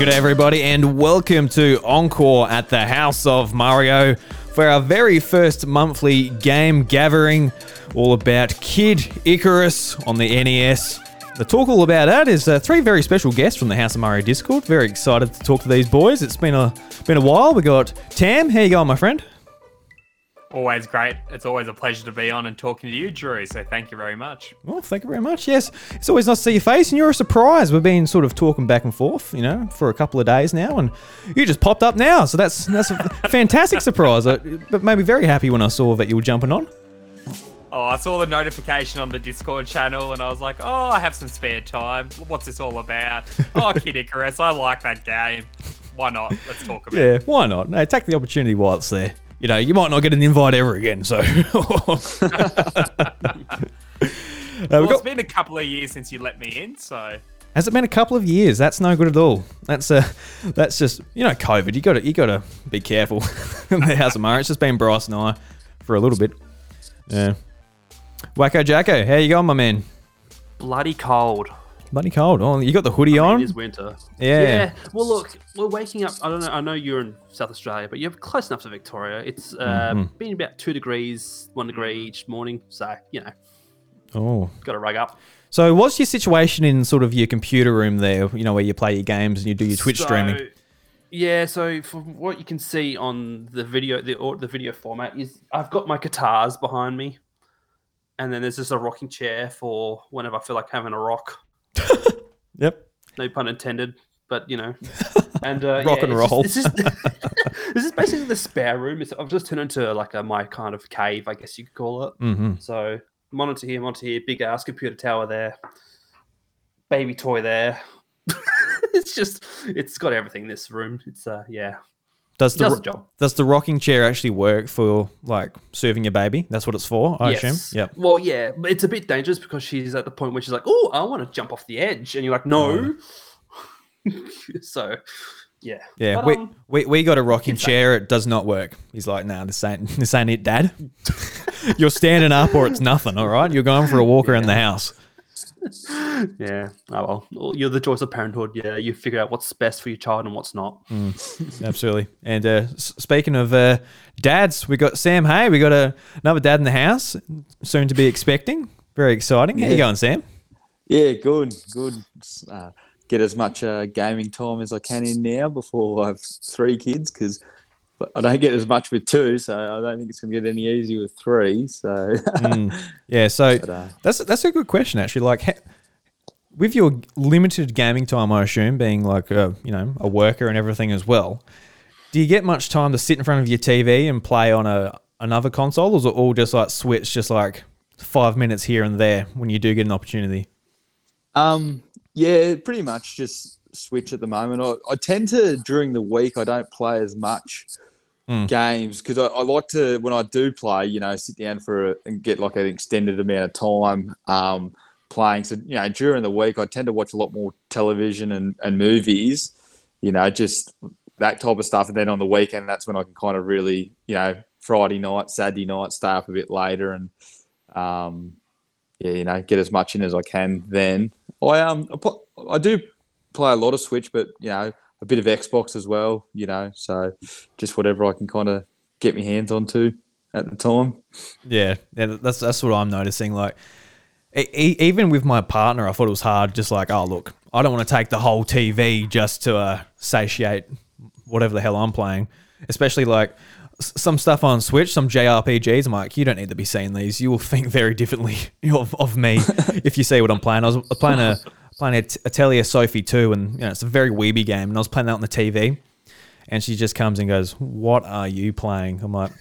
Good day, everybody, and welcome to Encore at the House of Mario for our very first monthly game gathering, all about Kid Icarus on the NES. The talk all about that is uh, three very special guests from the House of Mario Discord. Very excited to talk to these boys. It's been a been a while. We got Tam. How you going, my friend? Always great. It's always a pleasure to be on and talking to you, Drew. So thank you very much. Well, thank you very much. Yes, it's always nice to see your face, and you're a surprise. We've been sort of talking back and forth, you know, for a couple of days now, and you just popped up now. So that's that's a fantastic surprise. I, but made me very happy when I saw that you were jumping on. Oh, I saw the notification on the Discord channel, and I was like, "Oh, I have some spare time. What's this all about?" oh, Kid Icarus, I like that game. Why not? Let's talk about Yeah, it. Yeah, why not? No, take the opportunity while it's there. You know, you might not get an invite ever again. So, Uh, Well, we've it's been a couple of years since you let me in, so has it been a couple of years? That's no good at all. That's uh, that's just you know, COVID. You got to you got to be careful in the House of Mario. It's just been Bryce and I for a little bit. Yeah. Wacko Jacko, how you going, my man? bloody cold. Bloody cold. Oh, you got the hoodie I mean, on. It is winter. Yeah. Yeah. Well, look, we're waking up. I don't know. I know you're in South Australia, but you're close enough to Victoria. It's uh, Mm-hmm. been about two degrees, one degree each morning. So you know, Oh. got to rug up. So, what's your situation in sort of your computer room there? You know, where you play your games and you do your Twitch So, streaming. Yeah. So from what you can see on the video, the the video format is I've got my guitars behind me, and then there's just a rocking chair for whenever I feel like having a rock. Yep. no pun intended, but you know, and uh, Rock yeah, and roll. Just, it's just, this is basically the spare room. It's, I've just turned into like a my kind of cave, I guess you could call it. Mm-hmm. So monitor here, monitor here, big ass computer tower there, baby toy there. it's just, it's got everything. This room, it's uh, yeah, Does the does the job. does the rocking chair actually work for like serving your baby? That's what it's for, I assume. Yeah. Well, yeah, but it's a bit dangerous because she's at the point where she's like, "Oh, I want to jump off the edge," and you're like, "No." so, yeah, Yeah, But, we, um, we we got a rocking chair. It does not work. He's like, nah, this ain't this ain't it, Dad. You're standing up or it's nothing. All right, you're going for a walk around the house. Yeah. Oh well. Well, You're the choice of parenthood. Yeah. You figure out what's best for your child and what's not. Absolutely. And uh, speaking of uh, dads, we got Sam Hay. We got a, another dad in the house, soon to be expecting. Very exciting. How you going, Sam? Yeah, good, good. Uh, get as much uh, gaming time as I can in now before I have three kids because I don't get as much with two, so I don't think it's going to get any easier with three. So, Mm. Yeah. So but, uh, That's that's a good question actually. Like, ha- with your limited gaming time, I assume being like a you know a worker and everything as well, do you get much time to sit in front of your TV and play on a another console, or is it all just like switch, just like five minutes here and there when you do get an opportunity? um, yeah, pretty much just switch at the moment. I, I tend to during the week I don't play as much Mm. games because I, I like to when I do play, you know, sit down for a, and get like an extended amount of time um, playing. So you know, during the week I tend to watch a lot more television and, and movies. You know, just that type of stuff. And then on the weekend, that's when I can kind of really, you know, Friday night, Saturday night, stay up a bit later and um, yeah, you know, get as much in as I can. Then I um I, I do play a lot of Switch, but you know a bit of Xbox as well. You know, so just whatever I can kind of get my hands onto at the time. Yeah, yeah, that's that's what I'm noticing. Like, e- even with my partner, I thought it was hard. Just like, oh look, I don't want to take the whole TV just to uh, satiate whatever the hell I'm playing. Especially like some stuff on Switch, some JRPGs. I'm like, you don't need to be seeing these. You will think very differently of, of me if you see what I'm playing. I was playing a playing Atelier Sophie 2, and you know it's a very weeby game, and I was playing that on the TV. And she just comes and goes, "What are you playing?" I'm like,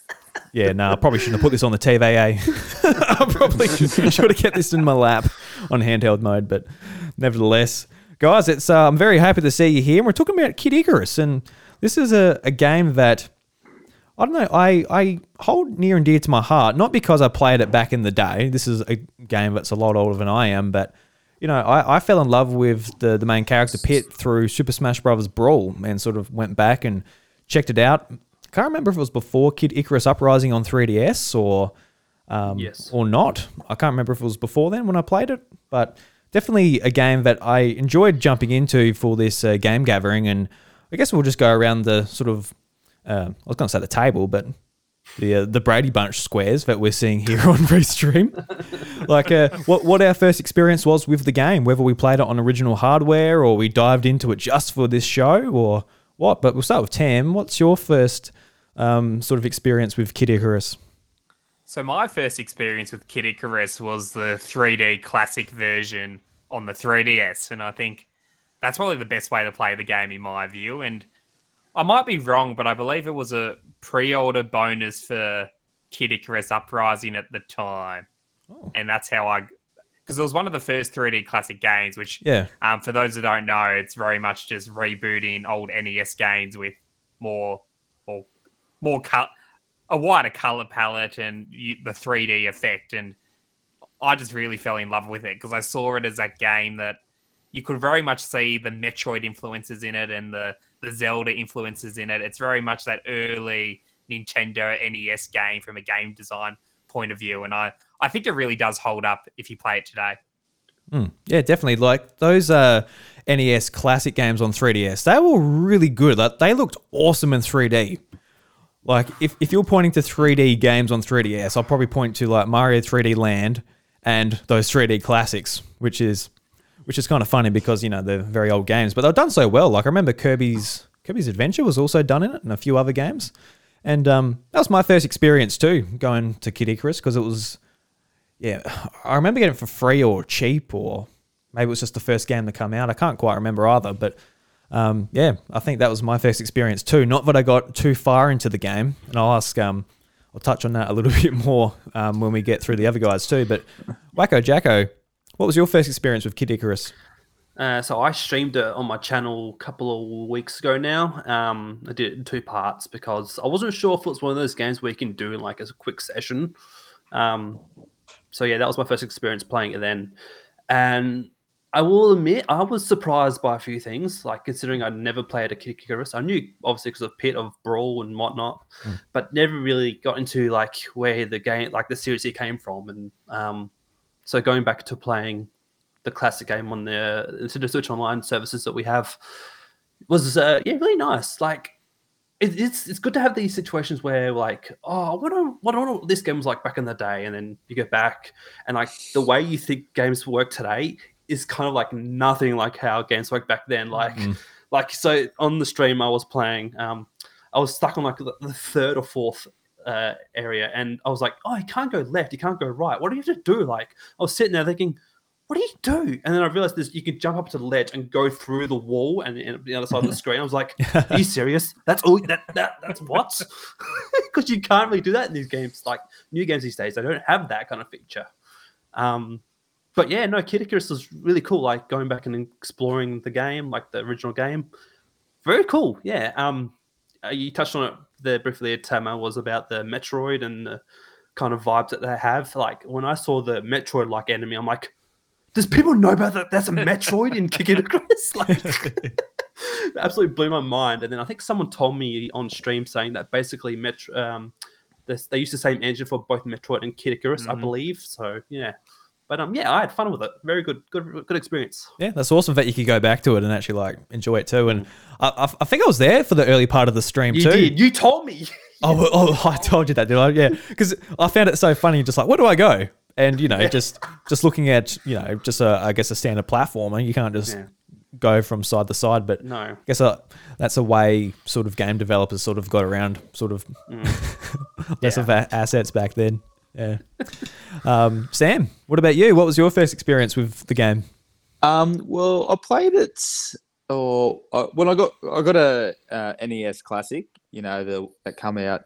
yeah, no, I probably shouldn't have put this on the TV. Eh? I probably should, should have kept this in my lap on handheld mode. But nevertheless, guys, it's uh, I'm very happy to see you here. And we're talking about Kid Icarus, and this is a, a game that I don't know. I, I hold near and dear to my heart, not because I played it back in the day. This is a game that's a lot older than I am, but you know, I, I fell in love with the, the main character Pit through Super Smash Bros. Brawl and sort of went back and checked it out. I can't remember if it was before Kid Icarus Uprising on 3DS or um, Yes. or not. I can't remember if it was before then when I played it, but definitely a game that I enjoyed jumping into for this uh, game gathering, and I guess we'll just go around the sort of uh, I was going to say the table, but the uh, the Brady Bunch squares that we're seeing here on Restream. like, uh, what what our first experience was with the game, whether we played it on original hardware or we dived into it just for this show or what. But we'll start with Tam. What's your first um, sort of experience with Kid Icarus? So my first experience with Kid Icarus was the 3D classic version on the 3DS, and I think that's probably the best way to play the game in my view. And I might be wrong, but I believe it was a pre-order bonus for Kid Icarus Uprising at the time, Oh. and that's how I. Because it was one of the first 3D classic games, which, Yeah, um, for those that don't know, it's very much just rebooting old NES games with more, more, more cut, a wider color palette and you, the 3D effect. And I just really fell in love with it because I saw it as a game that you could very much see the Metroid influences in it and the the Zelda influences in it. It's very much that early Nintendo NES game from a game design point of view, and I I think it really does hold up if you play it today. Mm, yeah, definitely. Like those uh, NES classic games on 3DS, they were really good. Like they looked awesome in 3D. Like if, if you're pointing to 3D games on 3DS, I'll probably point to like Mario 3D Land and those 3D classics, which is which is kind of funny because you know they're very old games, but they've done so well. Like I remember Kirby's Kirby's Adventure was also done in it, and a few other games. And um, that was my first experience too, going to Kid Icarus because it was yeah, I remember getting it for free or cheap, or maybe it was just the first game to come out. I can't quite remember either, but um, yeah, I think that was my first experience too. Not that I got too far into the game, and I'll ask, um, I'll touch on that a little bit more um, when we get through the other guys too. But Wacko Jacko, what was your first experience with Kid Icarus? Uh, so I streamed it on my channel a couple of weeks ago now. Um, I did it in two parts because I wasn't sure if it was one of those games where you can do like a quick session. Um, so yeah, that was my first experience playing it then, and I will admit I was surprised by a few things. Like considering I'd never played a Kid Icarus, I knew obviously because of Pit of Brawl and whatnot, Mm. but never really got into like where the game, like the series came from, and um, so going back to playing the classic game on the Nintendo Switch Online services that we have was uh, yeah really nice. Like it, it's it's good to have these situations where like oh what do what, what, what this game was like back in the day, and then you go back and like the way you think games work today is kind of like nothing like how games work back then. Like Mm. like so on the stream I was playing, um, I was stuck on like the third or fourth uh, area, and I was like, oh, you can't go left, you can't go right. What do you have to do? Like I was sitting there thinking what do you do? And then I realized this: you could jump up to the ledge and go through the wall and, and the other side of the screen. I was like, "Are you serious? That's all? That that that's what?" Because you can't really do that in these games. Like new games these days, they don't have that kind of feature. Um, but yeah, no, Kid Icarus was really cool. Like going back and exploring the game, like the original game, very cool. Yeah. Um, uh, you touched on it there briefly. Tama was about the Metroid and the kind of vibes that they have. Like when I saw the Metroid-like enemy, I'm like does people know about that? That's a Metroid in Kid Icarus? Like, absolutely blew my mind. And then I think someone told me on stream saying that basically Metro, um, this, they used the same engine for both Metroid and Kid Icarus, I Mhm. believe. So yeah, but um, yeah, I had fun with it. Very good, good, good experience. Yeah, that's awesome that you could go back to it and actually like enjoy it too. Mm. And I, I, I think I was there for the early part of the stream You too. did. You told me. Oh, oh, I told you that, did I? Yeah, because I found it so funny. Just like, where do I go? And you know, just just looking at you know, just a I guess a standard platformer, you can't just Yeah. go from side to side. But No. I guess uh, that's a way sort of game developers sort of got around sort of Mm. less Yeah. of a- assets back then. Yeah. um, Sam, what about you? What was your first experience with the game? Um, well, I played it. Or uh, when I got I got a uh, NES Classic, you know, the that come out.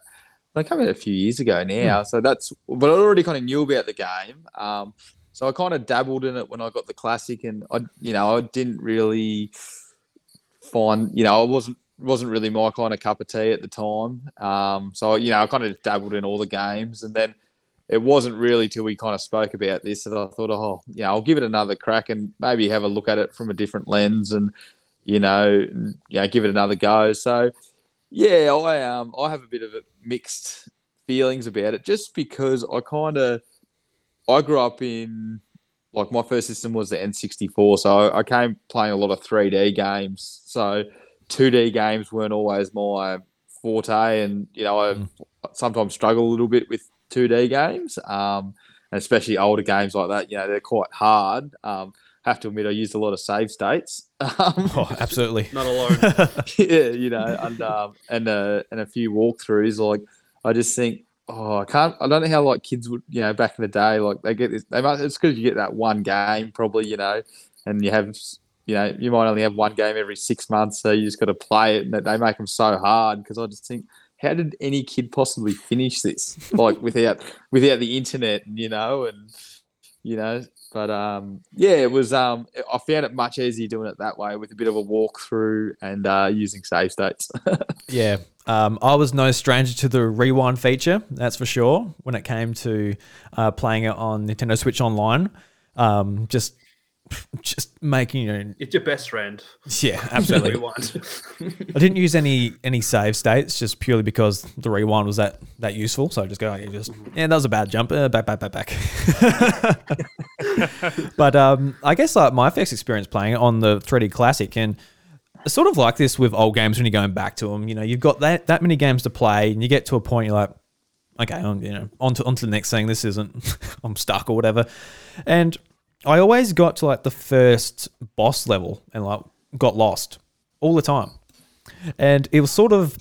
They come out a few years ago now, so that's. But I already kind of knew about the game. Um, so I kind of dabbled in it when I got the Classic, and I, you know, I didn't really find, you know, I wasn't wasn't really my kind of cup of tea at the time. Um, so you know, I kind of dabbled in all the games, and then it wasn't really till we kind of spoke about this that I thought, oh, yeah, I'll give it another crack and maybe have a look at it from a different lens and, you know, yeah, give it another go. So, yeah, I um I have a bit of a mixed feelings about it just because I kind of I grew up in like my first system was the N64, so I, I came playing a lot of 3D games. So 2D games weren't always my forte, and you know I Mm. sometimes struggle a little bit with 2D games, um, and especially older games like that. You know they're quite hard. Um, have to admit I used a lot of save states. Um, Oh, absolutely. Not alone. yeah, you know, and um, and uh, and a few walkthroughs. Like, I just think, oh, I can't. I don't know how like kids would, you know, back in the day, like they get this. They might. It's because you get that one game, probably, you know, and you have, you know, you might only have one game every six months, so you just got to play it, and they make them so hard. Because I just think, how did any kid possibly finish this, like without without the internet, you know, and you know. But um, yeah, it was. Um, I found it much easier doing it that way with a bit of a walkthrough and uh, using save states. Yeah. Um, I was no stranger to the rewind feature, that's for sure, when it came to uh, playing it on Nintendo Switch Online. Um, just just making you know, it's your best friend. yeah, absolutely. I didn't use any any save states just purely because the rewind was that that useful. So I just go, okay, just yeah, that was a bad jump. Uh, back, back, back, back. but um, I guess like my first experience playing it on the 3D Classic, and it's sort of like this with old games when you're going back to them. You know, you've got that that many games to play, and you get to a point you're like, okay, on you know, on to, on to the next thing. This isn't, I'm stuck or whatever. And I always got to like the first boss level and like got lost all the time. And it was sort of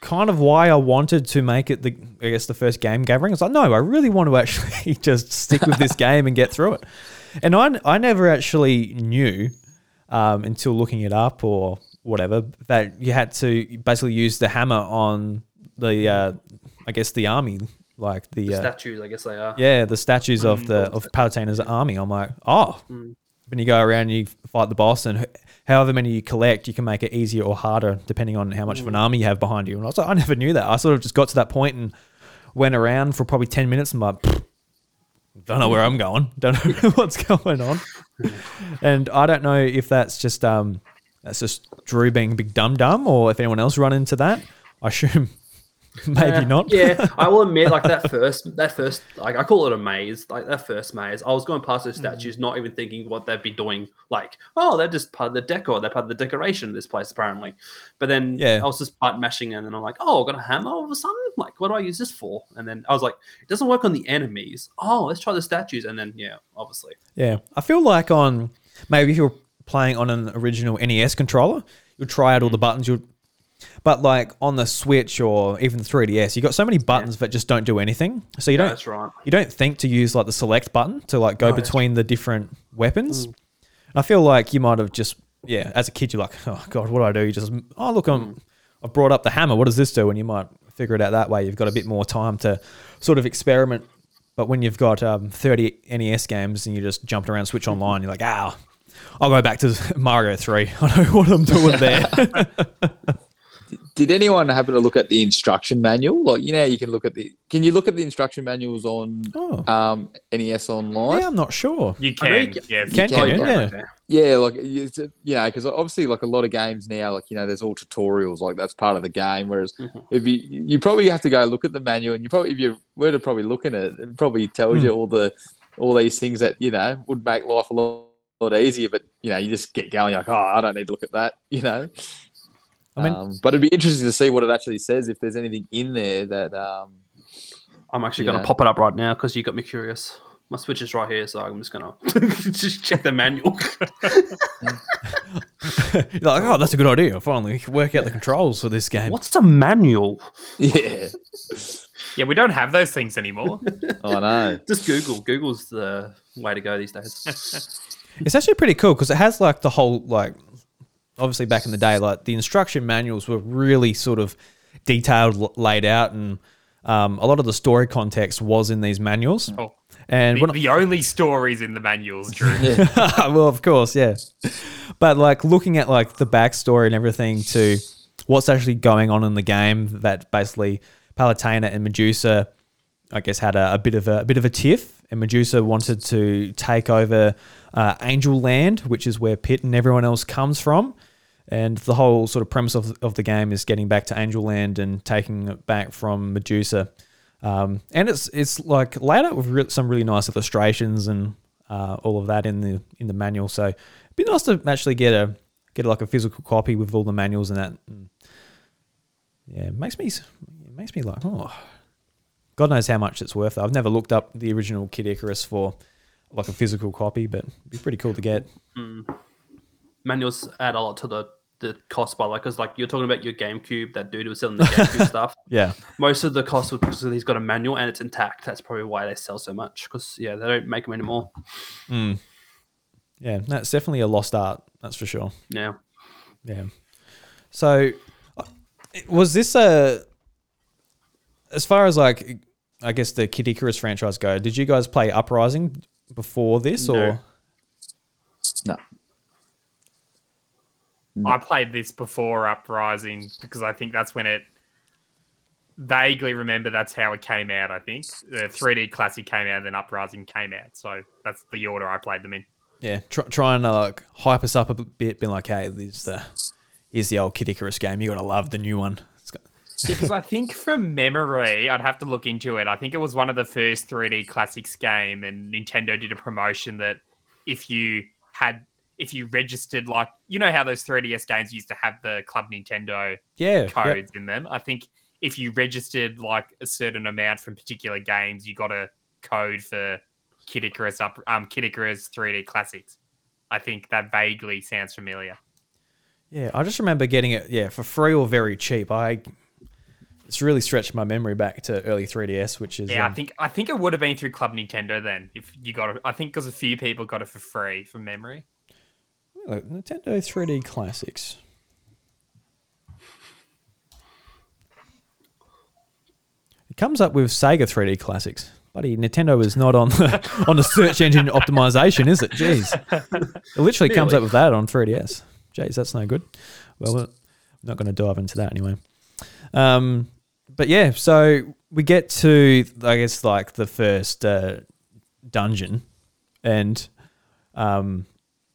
kind of why I wanted to make it the I guess the first game gathering. I was like, no, I really want to actually just stick with this game and get through it. And I I never actually knew um, until looking it up or whatever that you had to basically use the hammer on the uh, I guess the army like the, The uh, statues, I guess they are. yeah, the statues of Mm, the of Palutena's army. I'm like, oh, Mm. when you go around, and you fight the boss, and however many you collect, you can make it easier or harder depending on how much of an army you have behind you. And I was like, I never knew that. I sort of just got to that point and went around for probably ten minutes. and I'm like, "Pfft, don't know where I'm going. Don't know what's going on. and I don't know if that's just um that's just Drew being a big dumb dumb, or if anyone else run into that. I assume maybe Uh, not. yeah, I will admit, like that first, that first, like I call it a maze. Like that first maze, I was going past those statues, not even thinking what they'd be doing. Like, oh, they're just part of the decor. They're part of the decoration of this place, apparently. But then, Yeah. I was just button mashing, and then I'm like, oh, I got a hammer all of a sudden. Like, what do I use this for? And then I was like, it doesn't work on the enemies. Oh, let's try the statues. And then, yeah, obviously, Yeah, I feel like on maybe if you're playing on an original NES controller, you'll try out all the buttons. You'll, but like on the Switch or even the 3DS, you got so many buttons that just don't do anything. So you Yeah, don't that's right. you don't think to use like the select button to like go No, between the different weapons. I feel like you might have just yeah, as a kid, you're like, oh god, what do I do? You just oh look, I'm I've brought up the hammer. What does this do? And you might figure it out that way. You've got a bit more time to sort of experiment. But when you've got um, 30 NES games and you just jumped around Switch Online, you're like, ah, I'll go back to Mario 3. I know what I'm doing there. Did anyone happen to look at the instruction manual? Like, you know, you can look at the. Can you look at the instruction manuals on oh, um, NES Online? yeah, I'm not sure. You I know can, you yes. Can, can, can, yeah. yeah. Yeah, like it's, uh, you know, because obviously, like a lot of games now, like you know, there's all tutorials, like that's part of the game. Whereas Mhm. if you you probably have to go look at the manual, and you probably if you were to probably look at it, it probably tells Hmm. you all the all these things that you know would make life a lot, lot easier. But you know, you just get going, you're like, oh, I don't need to look at that, you know. I mean- um, but it'd be interesting to see what it actually says if there's anything in there that um, I'm actually going to pop it up right now because you got me curious. My switch is right here, so I'm just going to just check the manual. You're like, oh, that's a good idea. Finally, work out the controls for this game. What's a manual? yeah, Yeah, we don't have those things anymore. I know. Just Google. Google's the way to go these days. It's actually pretty cool because it has like the whole like obviously back in the day like the instruction manuals were really sort of detailed laid out and um, a lot of the story context was in these manuals. Oh, and the, when the only stories in the manuals, Drew. well of course yeah. But like looking at like the backstory and everything to what's actually going on in the game that basically Palutena and Medusa I guess had a, a bit of a, a bit of a tiff, and Medusa wanted to take over uh, Angel Land, which is where Pit and everyone else comes from. And the whole sort of premise of, of the game is getting back to Angel Land and taking it back from Medusa. Um, and it's it's like laid out with re- some really nice illustrations and uh, all of that in the in the manual. So it'd be nice to actually get a get like a physical copy with all the manuals and that. And yeah, it makes me it makes me like oh, God knows how much it's worth. I've never looked up the original Kid Icarus for like a physical copy, but it'd be pretty cool to get. Manuals add a lot to the the cost by like because like you're talking about your GameCube, that dude who was selling the GameCube stuff. Yeah, Most of the cost was because he's got a manual and it's intact. That's probably why they sell so much. Because yeah, they don't make them anymore. mm. yeah, that's definitely a lost art. That's for sure. Yeah. Yeah. So, uh, was this a? As far as like, I guess the Kid Icarus franchise go, did you guys play Uprising before this, No. or No. I played this before Uprising because I think that's when it vaguely remember that's how it came out. I think the 3D Classic came out, and then Uprising came out. So that's the order I played them in. yeah, try, trying to uh, like hype us up a bit, being like, hey, this is the here's the old Kid Icarus game. You gotta love the new one. Because I think from memory, I'd have to look into it. I think it was one of the first 3D Classics game, and Nintendo did a promotion that if you had, if you registered, like you know how those 3DS games used to have the Club Nintendo yeah, codes in them. I think if you registered like a certain amount from particular games, you got a code for Kid Icarus up, um, Kid Icarus 3D Classics. I think that vaguely sounds familiar. yeah. I just remember getting it, yeah, for free or very cheap. I it's really stretched my memory back to early 3DS, which is Yeah, um, I think I think it would have been through Club Nintendo then. If you got it, I think because a few people got it for free from memory. Look, Nintendo 3D Classics. It comes up with Sega 3D Classics. Buddy, Nintendo is not on the on the search engine optimization, is it? Jeez. It literally comes up with that on 3DS. Jeez, that's no good. Well, we're not going to dive into that anyway. Um, but yeah, so we get to, I guess, like the first uh, dungeon, and um,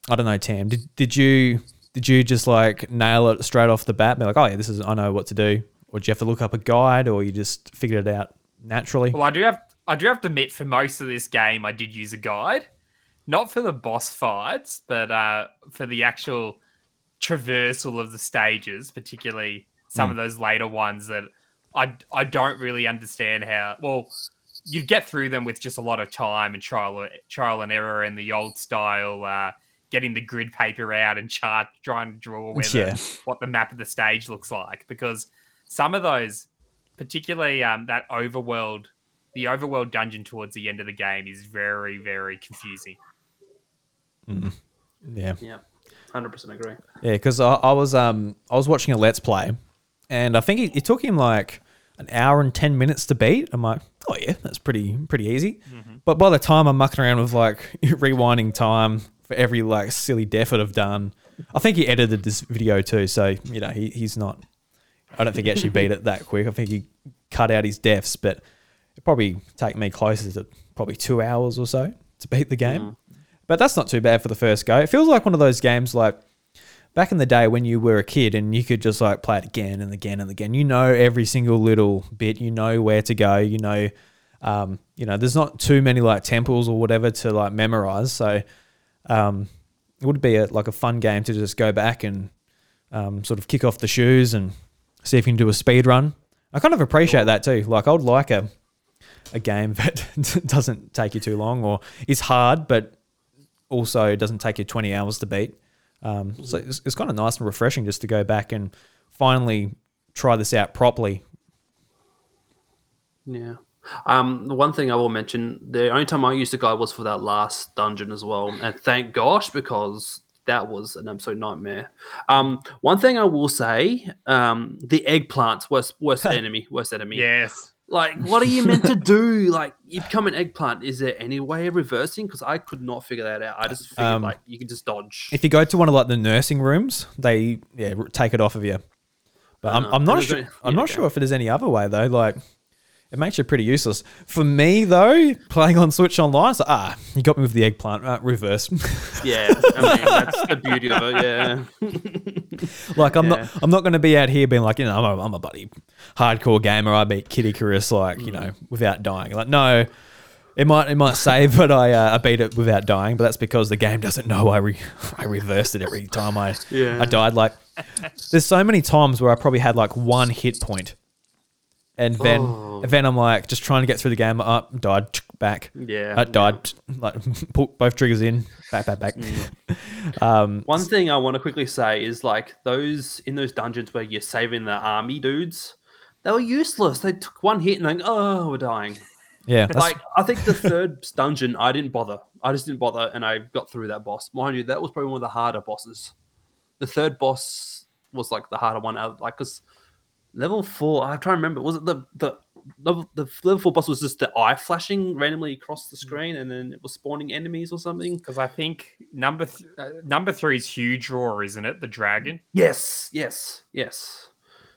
I don't know, Tam. Did did you did you just like nail it straight off the bat? Be like, oh yeah, this is I know what to do, or did you have to look up a guide, or you just figured it out naturally? Well, I do have I do have to admit for most of this game, I did use a guide, not for the boss fights, but uh, for the actual traversal of the stages, particularly some of those later ones that I I don't really understand how. Well, you get through them with just a lot of time and trial trial and error and the old style. Uh, Getting the grid paper out and chart, trying to draw where the- Yeah. what the map of the stage looks like, because some of those, particularly um, that overworld the overworld dungeon towards the end of the game is very very confusing Yeah, Yeah. Hundred percent agree. yeah, because I, I was um I was watching a let's play, and I think it, it took him like an hour and ten minutes to beat. I'm like, oh yeah, that's pretty pretty easy. Mm-hmm. But by the time I'm mucking around with like rewinding time for every like silly death I've done, I think he edited this video too. So you know he, he's not. I don't think he actually beat it that quick. I think he cut out his deaths, but it probably take me closer to probably two hours or so to beat the game. Mm. But that's not too bad for the first go. It feels like one of those games like back in the day when you were a kid and you could just like play it again and again and again. You know every single little bit. You know where to go. You know, um, you know. There's not too many like temples or whatever to like memorize. So um, it would be a, like a fun game to just go back and um, sort of kick off the shoes and see if you can do a speed run. I kind of appreciate that too. Like I would like a a game that doesn't take you too long or is hard, but also doesn't take you 20 hours to beat. Um, so it's, it's kind of nice and refreshing just to go back and finally try this out properly. Yeah. Um, the one thing I will mention, the only time I used the guide was for that last dungeon as well, and thank gosh because that was an absolute nightmare. Um, one thing I will say, um, the eggplants worst worst enemy, worst enemy. yes Like, what are you meant to do? Like, you become an eggplant. Is there any way of reversing? Because I could not figure that out. I just figured Um, like you can just dodge. If you go to one of like the nursing rooms, they yeah r- take it off of you. But I'm, Uh, I'm not there's sure. I'm yeah, not okay. sure if there's any other way though. Like, it makes you pretty useless. For me though, playing on Switch Online, like, ah, you got me with the eggplant. Uh, reverse. Yeah, I mean, that's the beauty of it. Yeah. like I'm Yeah. not. I'm not going to be out here being like, you know, I'm a, I'm a buddy hardcore gamer. I beat Kid Icarus like you know without dying. Like no, It might it might say that I uh, I beat it without dying, but that's because the game doesn't know I re- I reversed it every time I Yeah. I died. Like there's so many times where I probably had like one hit point, and then Oh. then I'm like just trying to get through the game. Up died back. Yeah. I died like put both triggers in back back back. um, One thing I want to quickly say is like those in those dungeons where you're saving the army dudes, they were useless. They took one hit and then oh, we're dying. yeah, that's, like I think the third dungeon, I didn't bother. I just didn't bother, and I got through that boss. Mind you, that was probably one of the harder bosses. The third boss was like the harder one out, like because level four. I'm trying to remember. Was it the the level the level four boss was just the eye flashing randomly across the screen, and then it was spawning enemies or something? Because I think number th- uh, number three is Hewdraw, isn't it? The dragon. Yes, yes, yes.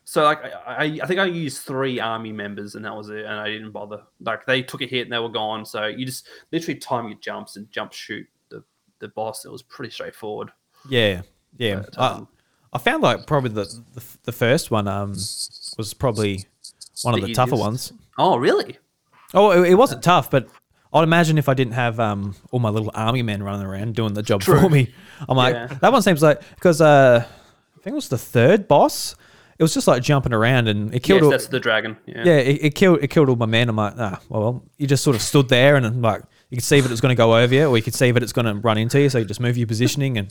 So like I, I, I think I used three army members and that was it, and I didn't bother. Like they took a hit and they were gone. So you just literally time your jumps and jump shoot the the boss. It was pretty straightforward. yeah, yeah. But, I, found like probably the, the the first one um was probably one of The the tougher ones. Oh really? Oh, it, it wasn't tough, but I'd imagine if I didn't have um all my little army men running around doing the job True. for me, I'm like Yeah. that one seems like because uh I think it was the third boss. It was just like jumping around and it killed. Yes, all, that's the dragon. Yeah. yeah, it, it killed it killed all my men. I'm like, ah, well, you just sort of stood there and like you could see that it's going to go over you, or you could see that it's going to run into you. So you just move your positioning and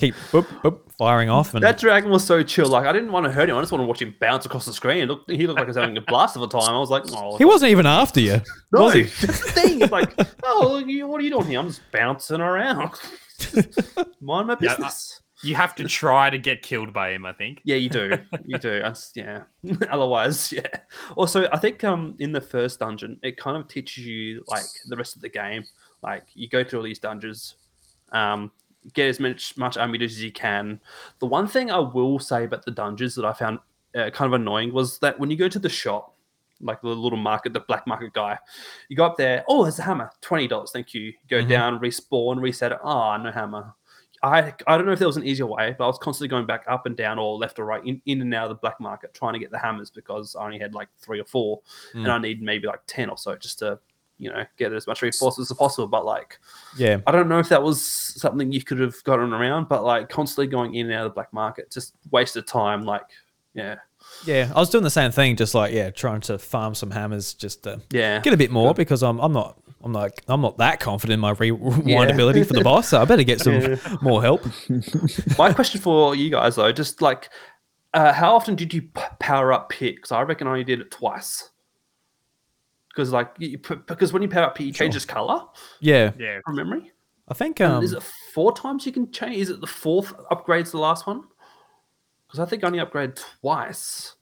keep boop, boop, firing off. And That dragon was so chill. Like I didn't want to hurt him. I just want to watch him bounce across the screen. Look, he looked like he was having a blast of a time. I was like, oh, he wasn't even after you, no. was he? That's the thing. It's like, oh, you- what are you doing here? I'm just bouncing around. Mind my Yeah, I- business. You have to try to get killed by him. I think. Yeah, you do. You do. That's, yeah. Otherwise, yeah. Also, I think um in the first dungeon, it kind of teaches you like the rest of the game. Like you go through all these dungeons, um, get as much much army as you can. The one thing I will say about the dungeons that I found uh, kind of annoying was that when you go to the shop, like the little market, the black market guy, you go up there. Oh, there's a hammer, twenty dollars. Thank you. Go Mhm. down, respawn, reset it. Ah, no hammer. I I don't know if there was an easier way, but I was constantly going back up and down or left or right in, in and out of the black market trying to get the hammers because I only had like three or four, and Mm. I need maybe like ten or so just to you know get as much reinforcements as possible. But like yeah, I don't know if that was something you could have gotten around, but like constantly going in and out of the black market just wasted time. Like yeah, yeah. I was doing the same thing, just like yeah, trying to farm some hammers, just to yeah. get a bit more because I'm I'm not I'm not I'm not that confident in my rewind Yeah. ability for the boss, so I better get some Yeah. more help. My question for you guys though, just like, uh, how often did you p- power up Pit? Because I reckon I only did it twice. Because like, you, p- because when you power up Pit, you change its color Yeah, Yeah. from memory. I think And um, is it four times you can change? Is it the fourth upgrade's the last one? Because I think I only upgrade twice.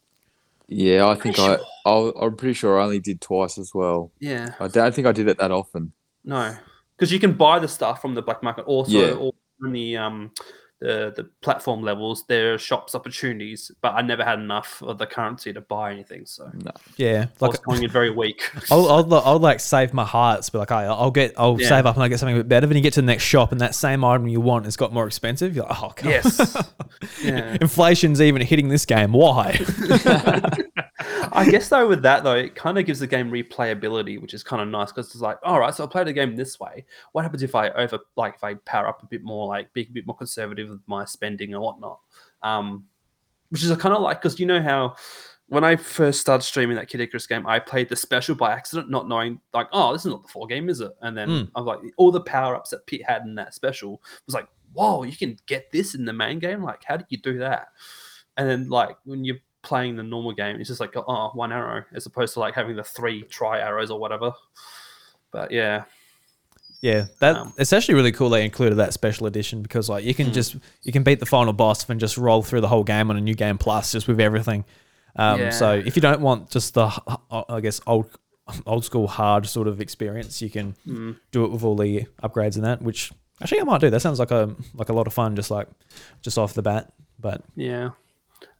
Yeah, I think I, sure. I'll, I'm pretty sure I only did twice as well. Yeah, I don't think I did it that often. no, because you can buy the stuff from the black market. Also, Yeah. or on the um the the platform levels, there are shops opportunities, but I never had enough of the currency to buy anything, so yeah, I like was going in very weak. I'll, I'll, I'll like save my hearts, but like I, I'll get, I'll Yeah. save up and I get something a bit better. Then you get to the next shop and that same item you want has got more expensive. You're like, oh, God. yes, yeah. Inflation's even hitting this game. Why? I guess though with that though, it kind of gives the game replayability, which is kind of nice because it's like, all right, so I played the game this way. What happens if I over like if I power up a bit more, like be a bit more conservative with my spending and whatnot? Um, which is kind of like because you know how when I first started streaming that Kid Icarus game, I played the special by accident, not knowing like, oh, this is not the full game, is it? And then Mm. I was like, all the power ups that Pete had in that special was like, whoa, you can get this in the main game. Like, how did you do that? And then like when you're playing the normal game, it's just like oh one arrow as opposed to like having the three try arrows or whatever. But yeah, Yeah, that Um, it's actually really cool they included that special edition because like you can Hmm. just you can beat the final boss and just roll through the whole game on a new game plus just with everything. Um, So if you don't want just the I guess old old school hard sort of experience, you can Mm. do it with all the upgrades and that. Which actually I might do. That sounds like a like a lot of fun, just like just off the bat. But yeah.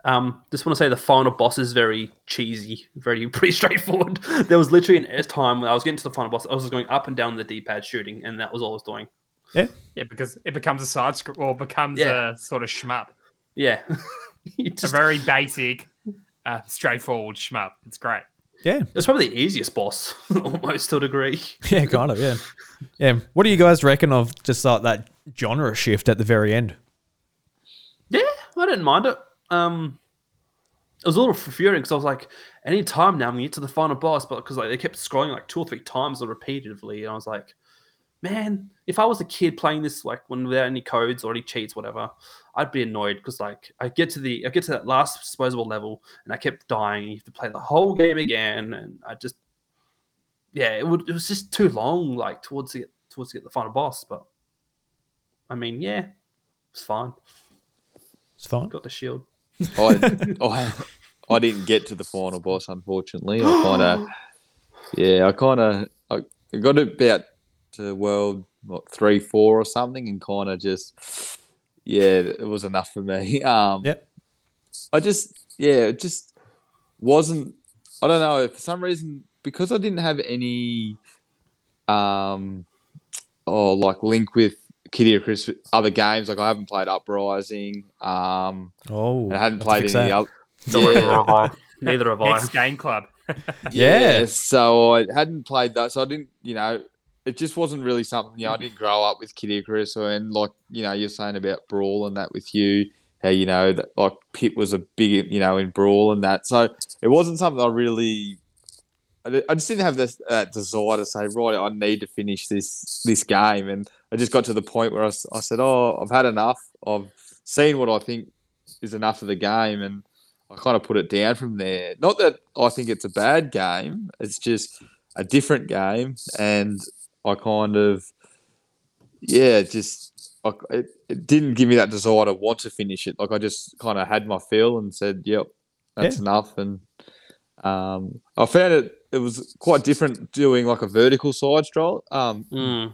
Um, just want to say the final boss is very cheesy, very pretty straightforward. There was literally an S time when I was getting to the final boss, I was just going up and down the D-pad shooting, and that was all I was doing. Yeah, yeah, because it becomes a side script or becomes Yeah. a sort of shmup. Yeah, It's just- a very basic, uh, straightforward shmup. It's great. Yeah, It's probably the easiest boss, almost to a degree. yeah, kind of, yeah, yeah. What do you guys reckon of just like that genre shift at the very end? Yeah, I didn't mind it. Um, it was a little frustrating because I was like, any time now I'm gonna get to the final boss, but because like they kept scrolling like two or three times repeatedly, and I was like, man, if I was a kid playing this like when without any codes or any cheats, whatever, I'd be annoyed because like I get to the I get to that last disposable level and I kept dying. And you have to play the whole game again, and I just yeah, it would it was just too long like towards the towards the, the final boss. But I mean, yeah, it's fine. It's fine. Got the shield. I, I, I didn't get to the final boss, unfortunately. I kind of, yeah, I kind of, I got about to world what three, four or something, and kind of just, yeah, it was enough for me. Um, Yep. I just, yeah, it just wasn't. I don't know for some reason because I didn't have any, um, oh, like link with Kid Icarus other games. Like I haven't played Uprising. Um, Oh, I hadn't played fix any other. Neither Yeah, have I. Neither have I. Next game club. Yeah. So I hadn't played that. So I didn't, you know, it just wasn't really something, you know, I didn't grow up with Kid Icarus or, and like, you know, you're saying about Brawl and that with you, how, you know, that like Pit was a big, you know, in Brawl and that. So it wasn't something I really, I I just didn't have this that desire to say, right, I need to finish this, this game. And I just got to the point where I said, oh, I've had enough. I've seen what I think is enough of the game. And I kind of put it down from there. Not that I think it's a bad game. It's just a different game, and I kind of, yeah, just I, it, it didn't give me that desire to want to finish it. Like I just kind of had my feel and said, "Yep, that's Yeah. enough." And um, I found it it was quite different doing like a vertical side scroll, um, Mm.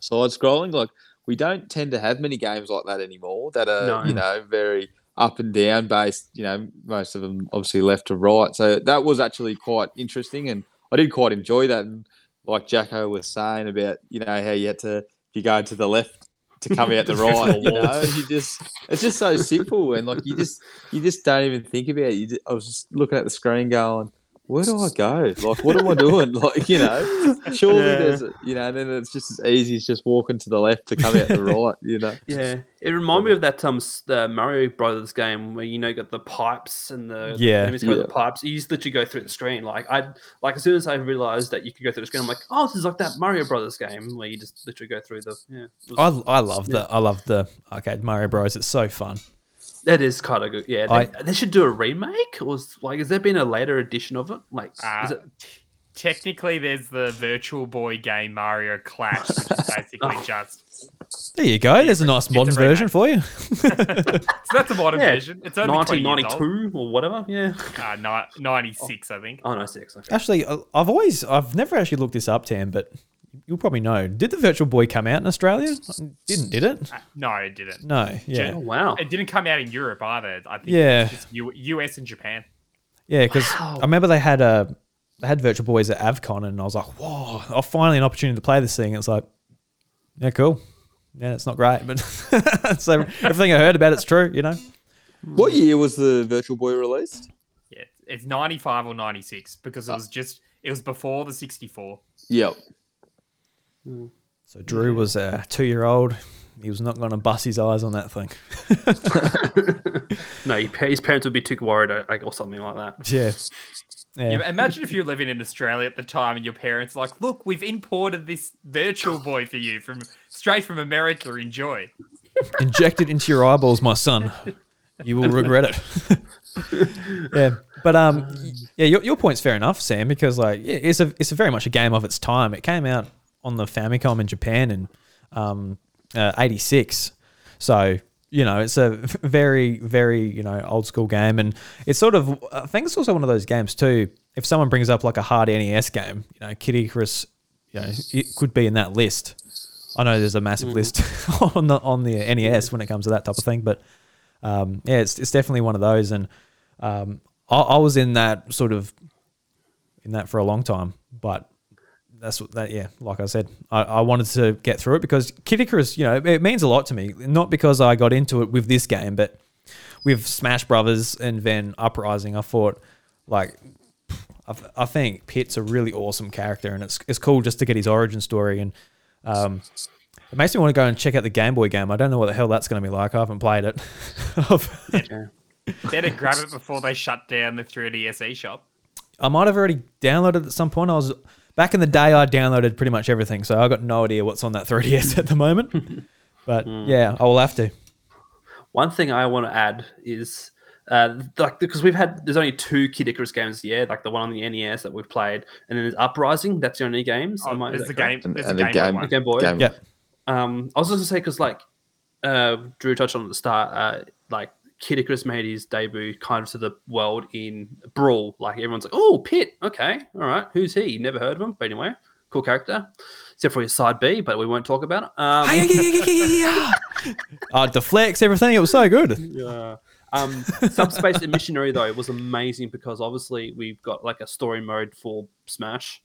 Side scrolling. Like we don't tend to have many games like that anymore that are No. you know very up and down based. You know, most of them obviously left to right. So that was actually quite interesting, and I did quite enjoy that. And like Jacko was saying about you know how you had to if you go to the left to come out the right. You know, you just it's just so simple, and like you just you just don't even think about it. You just, I was just looking at the screen going. Where do I go? Like, what am I doing? Like, you know, surely Yeah. there's, a- you know, and then it's just as easy as just walking to the left to come out the right, you know. Yeah, it reminded me of that um the Mario Brothers game where you know you got the pipes and the Yeah. the enemies go Yeah. the pipes. You just literally go through the screen. Like I like as soon as I realized that you could go through the screen, I'm like, oh, this is like that Mario Brothers game where you just literally go through the yeah. was- I, I love the I love the arcade Mario Bros. It's so fun. That is kind of good. Yeah, they, I- they should do a remake. Or was like, has there been a later edition of it? Like, Uh, is it? technically, there's the Virtual Boy game Mario Clash, which is basically Oh. just. There you go. There's a nice it's modern version for you. So that's a modern Yeah, version. It's only 20 years old. 1992 or whatever. Yeah. Uh, ni- 96, I think. Oh no, six. Okay. Actually, I- I've always I've never actually looked this up, Tam, but you'll probably know. Did the Virtual Boy come out in Australia? Didn't, did it? Uh, no, it didn't. No. Yeah. Oh wow. It didn't come out in Europe either. I think Yeah. just U- US and Japan. Yeah, because Wow. I remember they had a they had Virtual Boys at Avcon, and I was like, "Whoa!" Oh, finally an opportunity to play this thing. It's like, yeah, cool. Yeah, it's not great, but so everything I heard about it's true. You know. What year was the Virtual Boy released? Yeah, it's 95 or 96 because it was just, it was before the 64. Yep. So Drew was a two year old. He was not going to bust his eyes on that thing. no, his parents would be too worried like, or something like that. Yeah. Yeah, Yeah. imagine if you're living in Australia at the time and your parents are like, look, we've imported this virtual boy for you from straight from America. Enjoy. Inject it into your eyeballs, my son. You will regret it. yeah, but um, yeah, your, your point's fair enough, Sam, because like yeah, it's a it's a very much a game of its time. It came out on the Famicom in Japan in um, uh, '86, so you know it's a very very you know old school game, and it's sort of I think it's also one of those games too. If someone brings up like a hard NES game, you know, Kid Icarus, you know, it could be in that list. I know there's a massive list on the on the NES when it comes to that type of thing, but um, yeah, it's it's definitely one of those, and um, I, I was in that sort of in that for a long time, but that's what that yeah, like I said, I, I wanted to get through it because Kid Icarus, you know, it, means a lot to me. Not because I got into it with this game, but with Smash Brothers and then Uprising, I thought like I, I think Pit's a really awesome character, and it's it's cool just to get his origin story. And um, it makes me want to go and check out the Game Boy game. I don't know what the hell that's going to be like. I haven't played it. Better grab it before they shut down the 3DS shop. I might have already downloaded it at some point. I was back in the day. I downloaded pretty much everything, so I got no idea what's on that 3DS at the moment. but yeah, I will have to. One thing I want to add is uh, like because we've had there's only two Kid Icarus games yeah, like the one on the NES that we've played, and then there's Uprising. That's the only games. Oh, Am is there's the correct? game. And- There's and the the Game, Boy game- one. Game Boy. Game- Yeah. Um, I was just gonna say because like uh, Drew touched on at the start, uh, like Kid Icarus made his debut kind of to the world in Brawl. Like everyone's like, oh, Pit, okay, all right, who's he? Never heard of him, but anyway, cool character, except for his side B, but we won't talk about it. Um, uh, deflects everything. It was so good. yeah. Um, Subspace Emissary though was amazing because obviously we've got like a story mode for Smash,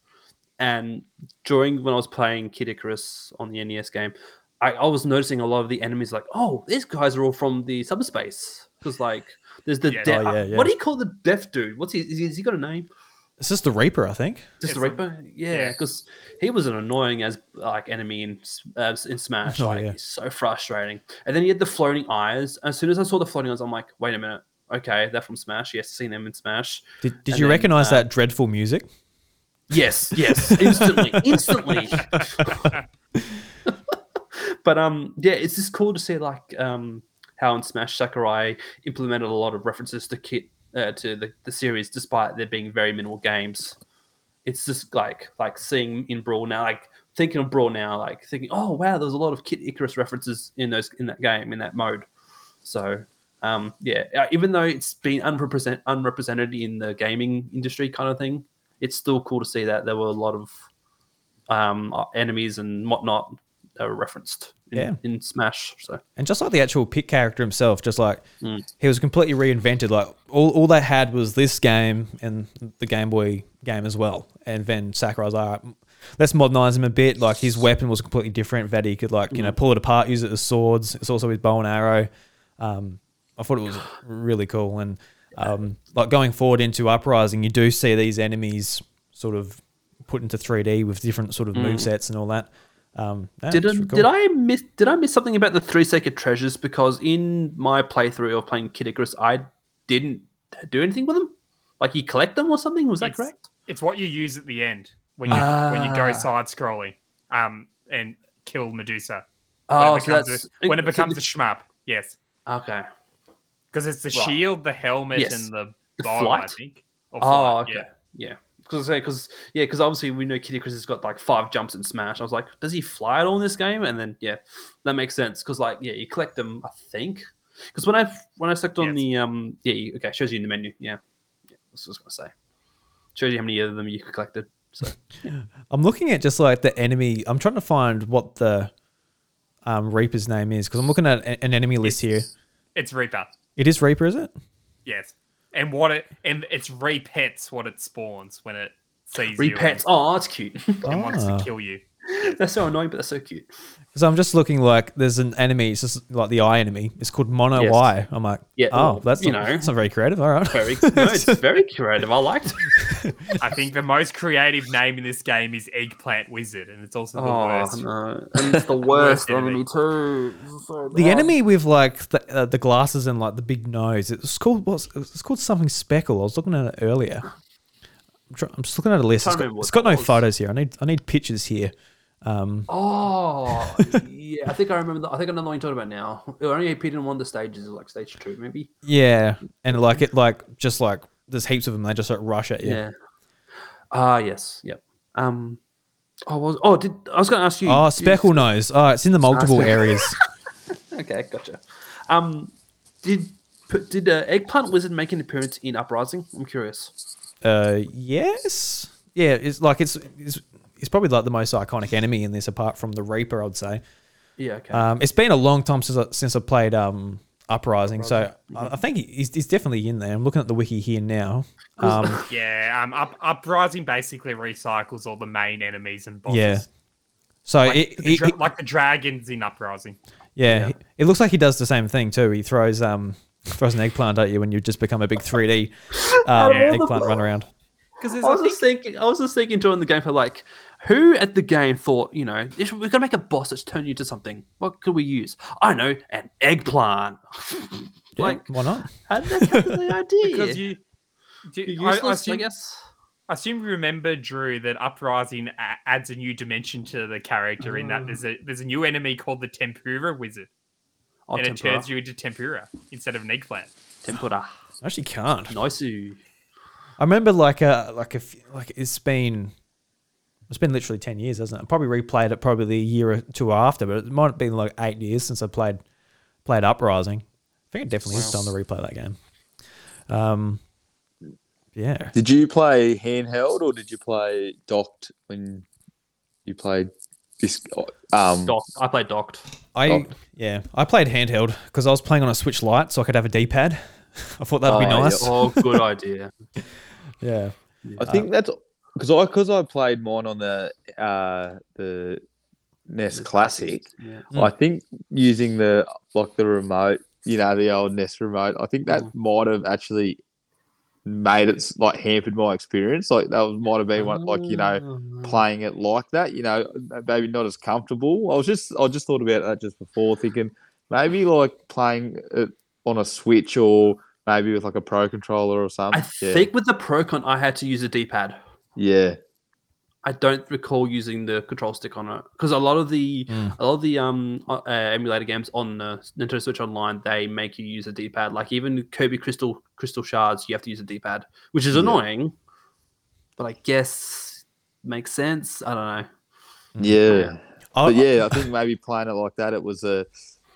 and during when I was playing Kid Icarus on the NES game, I, I was noticing a lot of the enemies like, oh, these guys are all from the Subspace because like there's the Yeah. de- Oh, yeah, yeah. what do you call the deaf dude? What's he? Is he, has he got a name? It's just the Reaper, I think. Just the It's a- Reaper? Yeah, yeah. because he was an annoying as like enemy in uh, in Smash. Oh, like yeah. so frustrating. And then he had the floating eyes. As soon as I saw the floating eyes, I'm like, wait a minute. Okay, they're from Smash. Yes, seen them in Smash. Did, did And you then, recognize uh, that dreadful music? Yes, yes, instantly, instantly. but um, yeah, it's just cool to see like um how in Smash Sakurai implemented a lot of references to Kit uh, to the, the series, despite there being very minimal games. It's just like like seeing in Brawl now, like thinking of Brawl now, like thinking, oh wow, there's a lot of Kid Icarus references in those in that game in that mode. So um, yeah, uh, even though it's been unrepresent unrepresented in the gaming industry kind of thing, it's still cool to see that there were a lot of um, uh, enemies and whatnot that were referenced in, Yeah. in Smash. So And just like the actual Pit character himself, just like Mm. he was completely reinvented. Like all, all they had was this game and the Game Boy game as well. And then Sakurai was like, let's modernize him a bit. Like his weapon was completely different. That he could like you know pull it apart, use it as swords. It's also his bow and arrow. Um, I thought it was really cool. And um, like going forward into Uprising, you do see these enemies sort of put into 3D with different sort of move sets and all that. Um, did I, cool. did I miss did I miss something about the three sacred treasures? Because in my playthrough of playing Kid Icarus, I didn't do anything with them. Like you collect them or something? Was that It's- correct? It's what you use at the end when you when you go Ah. side scrolling um and kill Medusa. Oh, when it so becomes, that's a, when it so becomes the- a shmup. Yes, okay. because it's the Right. shield, the helmet, Yes. and the The bow. I flight? think. Or Oh, flight, okay. yeah. Yeah. Because say because yeah, because obviously we know Kid Icarus has got like five jumps in Smash. I was like, does he fly at all in this game? And then yeah, that makes sense because like yeah, you collect them. I think because when I when I select on Yes. the um yeah you, okay shows you in the menu yeah, yeah that's what I was gonna say shows you how many of them you collected. So I'm looking at just like the enemy. I'm trying to find what the um, Reaper's name is because I'm looking at an enemy list here. It's Reaper. It is Reaper, is it? Yes, and what it and it's Reapettes what it spawns when it sees you Reapettes. and, Oh, that's cute. and wants Ah. to kill you. that's so annoying, but that's so cute. So I'm just looking like there's an enemy. It's just like the eye enemy. It's called Mono Yes. Y. I'm like, Yeah, oh, well, that's you not, know. that's not very creative. All right. Very no, it's very creative. I liked. it. I think the most creative name in this game is Eggplant Wizard, and it's also the Oh worst. no, and it's the worst worst enemy. enemy too. So The enemy with like the, uh, the glasses and like the big nose. It's called what's it's called something speckle. I was looking at it earlier. I'm, try, I'm just looking at a list. It's got, it's got no photos here. I need I need pictures here. Um, Oh, yeah. I think I remember. The, I think I know the one you're talking about now. It only appeared in one of the stages, like stage two, maybe. yeah, and like it like just like there's heaps of them. They just like rush at you. Yeah. Ah, yes. Yep. Um. Oh, was oh did I was going to ask you? Oh, you- Specknose. Oh, it's in the multiple Speckle. areas. Okay, gotcha. Um, did did uh, Eggplant Wizard make an appearance in Uprising? I'm curious. Uh, yes. Yeah, it's like it's it's it's probably like the most iconic enemy in this, apart from the Reaper, I'd say. Yeah. Okay. Um, it's been a long time since I, since I played um Uprising, so I, I think he's, he's definitely in there. I'm looking at the wiki here now. Um, Yeah, um, up, Uprising basically recycles all the main enemies and bosses. Yeah. so like, it, the it- dra- it- like the dragons in Uprising. yeah, Yeah. he- it looks like he does the same thing too. He throws um throws an eggplant at you when you just become a big 3D um, Yeah. eggplant run around. because there's I was just thinking. I was just thinking during the game for like, who at the game thought, you know, if we're gonna make a boss that's turn you into something. What could we use? I don't know, an eggplant. like, why not? how did they come up the idea? because you. do- You're I- I, useless, I, assume, guess. I assume you remember Drew that Uprising a- adds a new dimension to the character in that there's a mm. there's a new enemy called the Tempura Wizard, Oh, and it turns you into tempura instead of an eggplant. tempura. I actually can't. Nice. I remember like a like a f- like it's been it's been literally ten years, hasn't it? I probably replayed it probably a year or two after, but it might have been like eight years since I played played Uprising. I think it definitely is Wow. time to replay that game. Um, yeah, Did you play handheld or did you play docked when you played this? Um, Docked. I played docked. I Oh. yeah I played handheld because I was playing on a Switch Lite, so I could have a D pad. I thought that'd be Oh, yeah. nice. Oh, good idea. Yeah, I think that's because I because I played mine on the uh, the NES Classic. Yeah. I think using the like the remote, you know, the old NES remote. I think that Mm. might have actually made it like hampered my experience. Like that was might have been one like you know Ah. playing it like that. You know, maybe not as comfortable. I was just I just thought about that just before, thinking maybe like playing it on a Switch or maybe with like a Pro controller or something. I yeah. think with the Procon, I had to use a D-pad. Yeah. I don't recall using the control stick on it because a lot of the Mm. a lot of the um uh, emulator games on the Nintendo Switch Online they make you use a D-pad. Like even Kirby Crystal Crystal Shards, you have to use a D-pad, which is Yeah. annoying, but I guess makes sense. I don't know. Yeah. I, But yeah, I think maybe playing it like that, it was a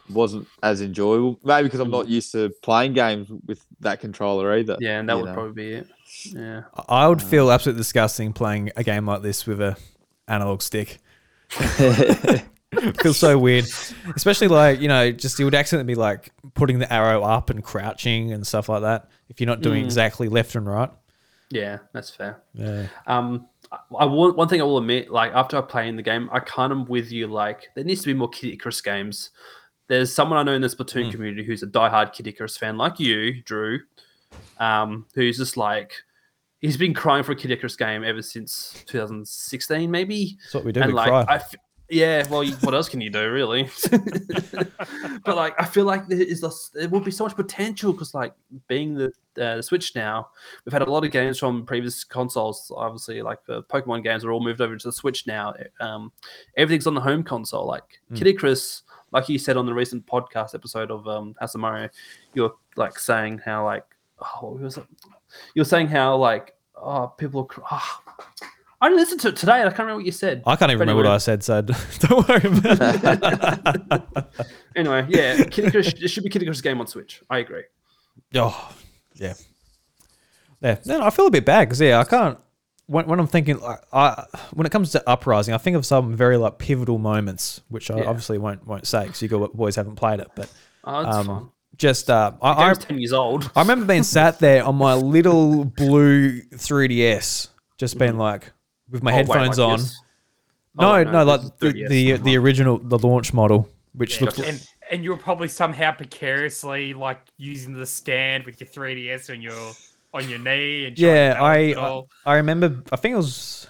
wasn't as enjoyable. Maybe because I'm not used to playing games with that controller either. Yeah, and that would know. probably be it. Yeah. I would feel absolutely disgusting playing a game like this with a analog stick. feels so weird, especially like you know, just you would accidentally be like putting the arrow up and crouching and stuff like that. If you're not doing Mm. exactly left and right. Yeah, that's fair. Yeah. Um, I, I will, one thing I will admit, like after I play in the game, I kind of with you. Like there needs to be more Kid Icarus games. There's someone I know in the Splatoon Hmm. community who's a diehard Kid Icarus fan, like you, Drew, um, who's just like he's been crying for a Kid Icarus game ever since 2016, maybe. That's what we do. and we like, cry. I f- yeah, well, you- what else can you do, really? but like, I feel like there is this, there will be so much potential because, like, being the uh, the Switch now, we've had a lot of games from previous consoles. Obviously, like the Pokemon games are all moved over to the Switch now. Um, everything's on the home console. Like Mm. Kid Icarus, like you said on the recent podcast episode of um, Mario, you're like saying how like oh, was it? You were saying how like oh people are. Cr- oh, I didn't listen to it today. I can't remember what you said. I can't even remember what. I said, so don't worry about it. Anyway, yeah, Kid Icarus, there should be Kid Icarus game on Switch. I agree. oh, yeah. Yeah, no, I feel a bit bad because yeah, I can't. When, when I'm thinking, like, I when it comes to uprising, I think of some very like pivotal moments, which I Yeah. obviously won't won't say because you gu- boys haven't played it. But Oh, that's um, fun. just uh, I, I game's ten years old. I remember being sat there on my little blue 3ds, just being like with my Oh, wait, headphones like on. this? No, Oh, wait, no, like this the the, the original, the launch model, which Yeah, looked. gotcha. and and you were probably somehow precariously like using the stand with your 3ds and your on your knee and trying Yeah, balance I, it I all. I remember. I think it was.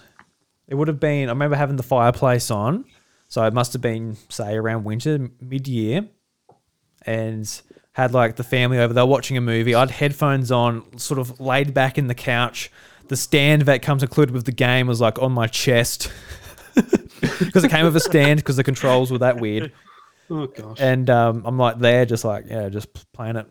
It would have been. I remember having the fireplace on, so it must have been say around winter, mid year, and had like the family over there watching a movie. I had headphones on, sort of laid back in the couch. The stand that comes included with the game was like on my chest because it came with a stand because the controls were that weird. Oh gosh. And um, I'm like there, just like yeah, just playing it.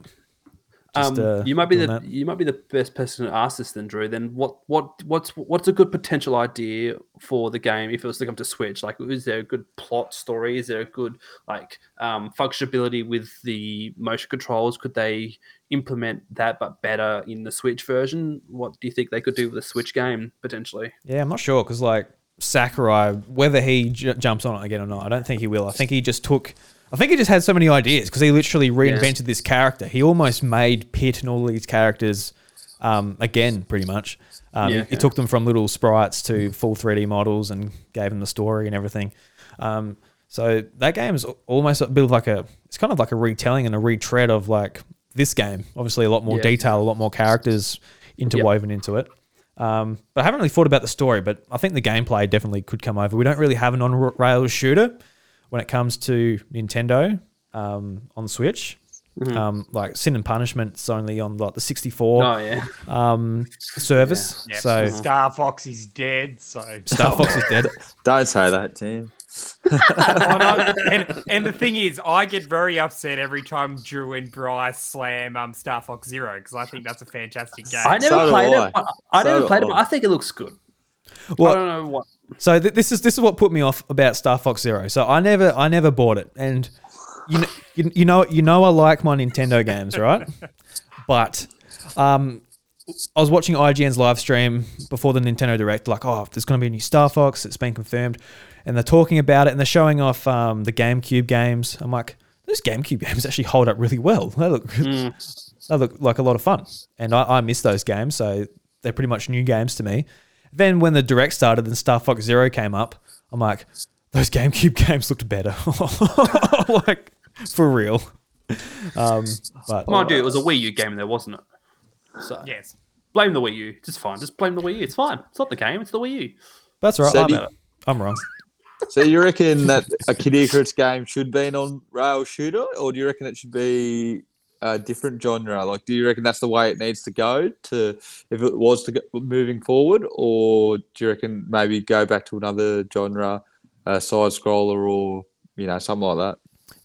Just, um, uh, you might be the that. you might be the best person to ask this then, Drew. Then what what what's what's a good potential idea for the game if it was to come to Switch? Like, is there a good plot story? Is there a good like um, functionality with the motion controls? Could they implement that but better in the Switch version? What do you think they could do with a Switch game potentially? Yeah, I'm not sure because like Sakurai, whether he j- jumps on it again or not, I don't think he will. I think he just took. I think he just had so many ideas because he literally reinvented this character. He almost made Pit and all these characters um, again, pretty much. Um, Yeah. he, he took them from little sprites to full 3D models and gave them the story and everything. Um, so that game is almost a bit of like a. It's kind of like a retelling and a retread of like this game. Obviously, a lot more Yeah. detail, a lot more characters interwoven into it. Um, but I haven't really thought about the story. But I think the gameplay definitely could come over. We don't really have an on rails shooter when it comes to Nintendo um, on Switch. Um, like Sin and Punishment's only on like the 64 Oh yeah. um, service. Yep. So Star Fox is dead. So Star Fox is dead. Don't say that, Tim. I know. and, and the thing is, I get very upset every time Drew and Bryce slam um, Star Fox Zero because I think that's a fantastic game. I never So played it. but I So never played it. I think it looks good. I Well, don't know what. So th- this is this is what put me off about Star Fox Zero. So I never I never bought it, and you know, you, you know you know I like my Nintendo games, right? but um, I was watching IGN's live stream before the Nintendo Direct, like, oh, there's going to be a new Star Fox. It's been confirmed, and they're talking about it, and they're showing off um, the GameCube games. I'm like, those GameCube games actually hold up really well. They look they look like a lot of fun, and I, I miss those games, so they're pretty much new games to me. Then when the direct started and Star Fox Zero came up, I'm like, those GameCube games looked better. like for real. Um, but Mind you, it was a Wii U game there, wasn't it? So yes. blame the Wii U. It's fine. Just blame the Wii U. It's fine. It's not the game. It's the Wii U. that's right. So I'm, you- I'm wrong. So you reckon that a Kid Icarus game should be an on rail shooter, or do you reckon it should be a different genre? Like, do you reckon that's the way it needs to go to if it was to go moving forward, or do you reckon maybe go back to another genre, a side scroller, or you know something like that?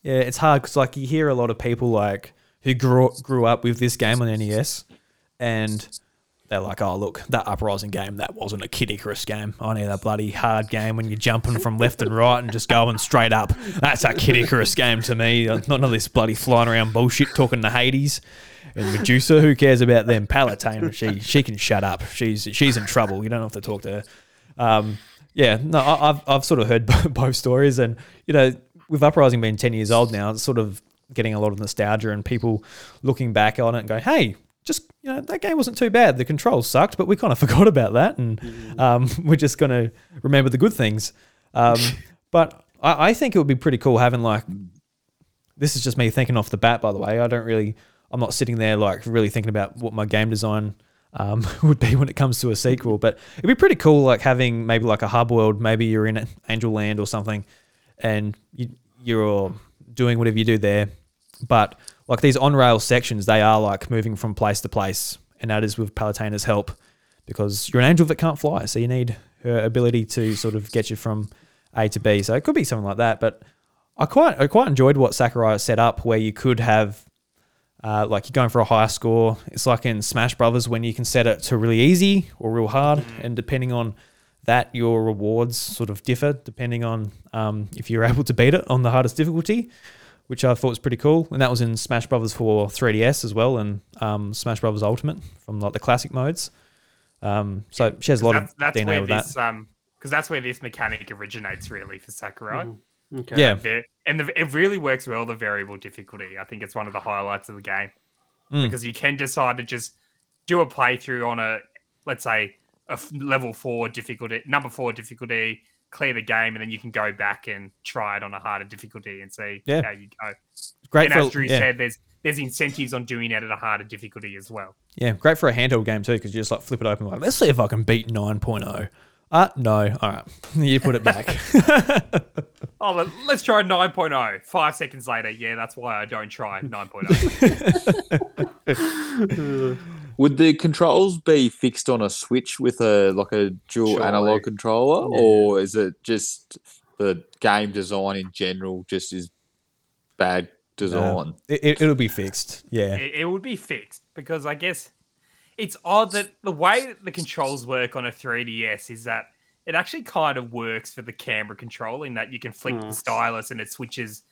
Yeah, it's hard because like you hear a lot of people like who grew grew up with this game on NES, and they're like, "Oh, look, that Uprising game that wasn't a Kid Icarus game. I need a bloody hard game when you're jumping from left and right and just going straight up. That's a Kid Icarus game to me. Not none of this bloody flying around bullshit talking to Hades." And Medusa, who cares about them? Palutena, she she can shut up. She's she's in trouble. You don't have to talk to her. Um, yeah, no, I, I've I've sort of heard both stories, and you know, with Uprising being ten years old now, it's sort of getting a lot of nostalgia and people looking back on it and going, "Hey, you know, that game wasn't too bad. The controls sucked, but we kind of forgot about that, and um, we're just gonna remember the good things." Um, but I, I think it would be pretty cool having like this is just me thinking off the bat, by the way. I don't really, I'm not sitting there like really thinking about what my game design um, would be when it comes to a sequel. But it'd be pretty cool, like having maybe like a hub world. Maybe you're in Angel Land or something, and you, you're doing whatever you do there. But like these on rail sections, they are like moving from place to place, and that is with Palutena's help because you're an angel that can't fly, so you need her ability to sort of get you from A to B. So it could be something like that, but. I quite I quite enjoyed what Sakurai set up, where you could have uh, like you're going for a higher score. It's like in Smash Brothers when you can set it to really easy or real hard, and depending on that, your rewards sort of differ depending on um, if you're able to beat it on the hardest difficulty, which I thought was pretty cool. And that was in Smash Brothers for 3DS as well, and um, Smash Brothers Ultimate from like the classic modes. Um, so she has a lot that's, of that's DNA where with that. this um because that's where this mechanic originates really for Sakurai. Okay. Yeah, and the, it really works well the variable difficulty. I think it's one of the highlights of the game Mm. because you can decide to just do a playthrough on a let's say a level four difficulty, number four difficulty, clear the game, and then you can go back and try it on a harder difficulty and see Yeah. how you go. great and for as Drew yeah. said, there's there's incentives on doing it at a harder difficulty as well. Yeah, great for a handheld game too, because you just like flip it open, like let's see if I can beat 9.0. Uh, no. All right, you put it back. Oh, let- let's try 9.0. Five seconds later, yeah, that's why I don't try 9.0. Would the controls be fixed on a switch with a like a dual Surely. analog controller, Yeah. or is it just the game design in general just is bad design? it, it, it'll be fixed. Yeah. it, it would be fixed because I guess it's odd that the way that the controls work on a 3DS is that it actually kind of works for the camera control in that you can flick the Mm. stylus and it switches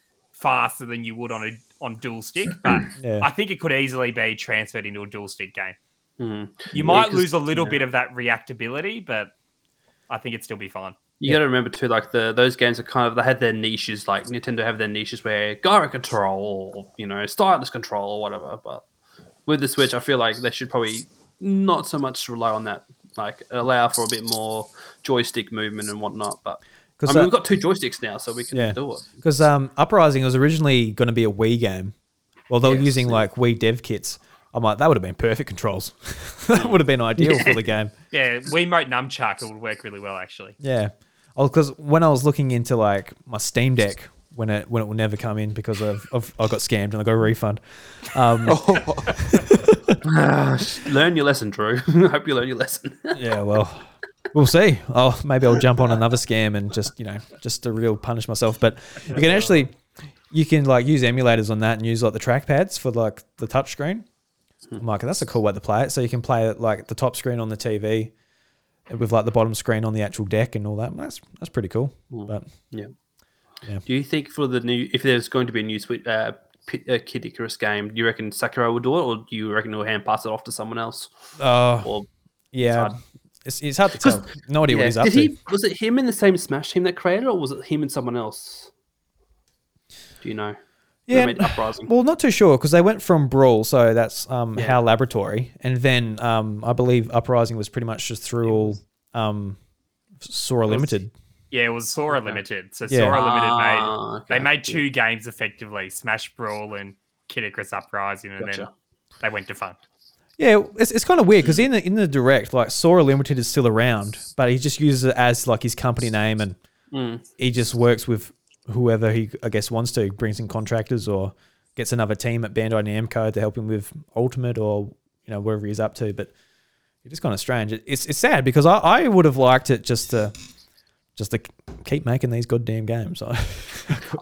faster than you would on a on dual stick. But Yeah. I think it could easily be transferred into a dual stick game. Hmm. You Yeah, lose a little yeah. bit of that reactability, but I think it'd still be fine. You Yeah. got to remember too, like the those games are kind of they had their niches. Like Nintendo have their niches where gyro control, or, you know, stylus control or whatever. But with the Switch, I feel like they should probably not so much rely on that. Like allow for a bit more joystick movement and whatnot. But I Because mean, we've got two joysticks now, so we can Yeah. do it. because um, Uprising was originally going to be a Wii game. Well, they were Yes, using yeah. like Wii dev kits, I'm like, that would have been perfect controls. that would have been ideal for the game. Yeah, Wiimote Nunchuck it would work really well actually. Yeah. Oh, because when I was looking into like my Steam Deck, when it when it will never come in because of, of I got scammed and I got a refund. Um, learn your lesson, Drew. I hope you learn your lesson. yeah, well, we'll see. Oh, maybe I'll jump on another scam and just you know just to real punish myself. But you can actually you can like use emulators on that and use like the trackpads for like the touch screen. I'm like, that's a cool way to play it. So you can play it like the top screen on the TV with like the bottom screen on the actual deck and all that. That's that's pretty cool. But Yeah. Yeah. Do you think for the new, if there's going to be a new Sweet uh, uh, Kid Icarus game, do you reckon Sakurai will do it, or do you reckon he'll hand pass it off to someone else? uh, yeah. It's, it's hard to tell. No idea what he's up Did to. he? Was it him in the same Smash team that created, it, or was it him and someone else? Do you know? Yeah, made Uprising. Well, not too sure because they went from Brawl, so that's um, Yeah. HAL Laboratory, and then um, I believe Uprising was pretty much just through all um, Sora Limited. Yeah, it was Sora Okay. Limited. So Yeah. Sora Limited made Ah, okay. they made two games effectively: Smash Brawl and Kid Icarus Uprising, and then they went to fun. Yeah, it's, it's kind of weird because in the in the direct, like Sora Limited is still around, but he just uses it as like his company name, and Mm. he just works with whoever he I guess wants to. He brings in contractors or gets another team at Bandai Namco to help him with Ultimate or you know wherever he's up to. But it is kind of strange. It, it's it's sad because I, I would have liked it just to just to keep making these goddamn games.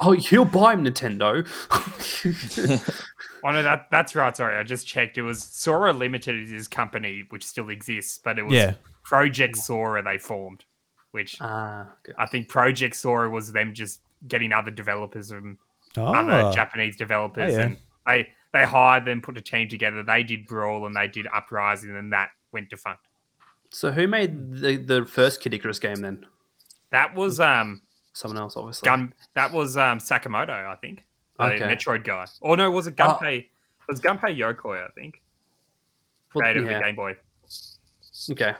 Oh, he'll buy him Nintendo. Oh no, that that's right. Sorry, I just checked. It was Sora Limited is his company, which still exists, but it was yeah, Project Sora they formed, which Ah, okay. I think Project Sora was them just getting other developers and oh, other Japanese developers, yeah. and they they hired them, put a team together. They did Brawl and they did Uprising, and that went defunct. So who made the, the first Kid Icarus game then? That was um Someone else, obviously. Gun. That was um Sakamoto, I think, the Okay. Metroid guy. Or no, was it Oh. Gunpei? It was Gunpei Yokoi, I think, Well, created yeah. the Game Boy. Okay,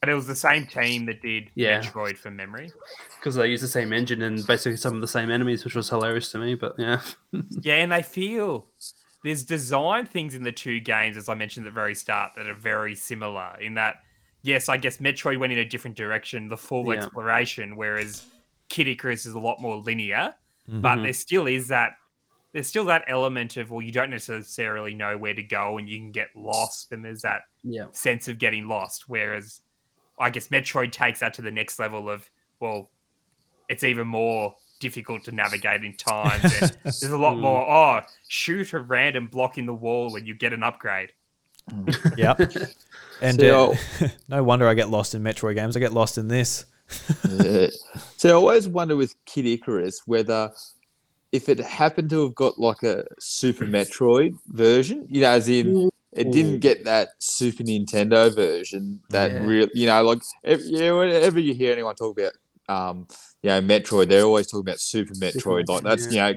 But it was the same team that did Yeah. Metroid from memory. because they use the same engine and basically some of the same enemies, which was hilarious to me. But yeah, Yeah, and they feel there's design things in the two games, as I mentioned at the very start, that are very similar. In that, yes, I guess Metroid went in a different direction, the full Yeah. exploration, whereas Kid Icarus is a lot more linear. But Mhm. there still is that. There's still that element of well, you don't necessarily know where to go, and you can get lost, and there's that yeah, sense of getting lost. Whereas I guess Metroid takes that to the next level of, well, it's even more difficult to navigate in times. And there's a lot Mm. more, oh, shoot a random block in the wall and you get an upgrade. Yep. And See, uh, no wonder I get lost in Metroid games. I get lost in this. yeah. So I always wonder with Kid Icarus whether if it happened to have got like a Super Metroid version, you know, as in it didn't get that Super Nintendo version that Yeah. real, you know, like if, yeah, whenever you hear anyone talk about, um, you know, Metroid, they're always talking about Super Metroid. Like that's you know,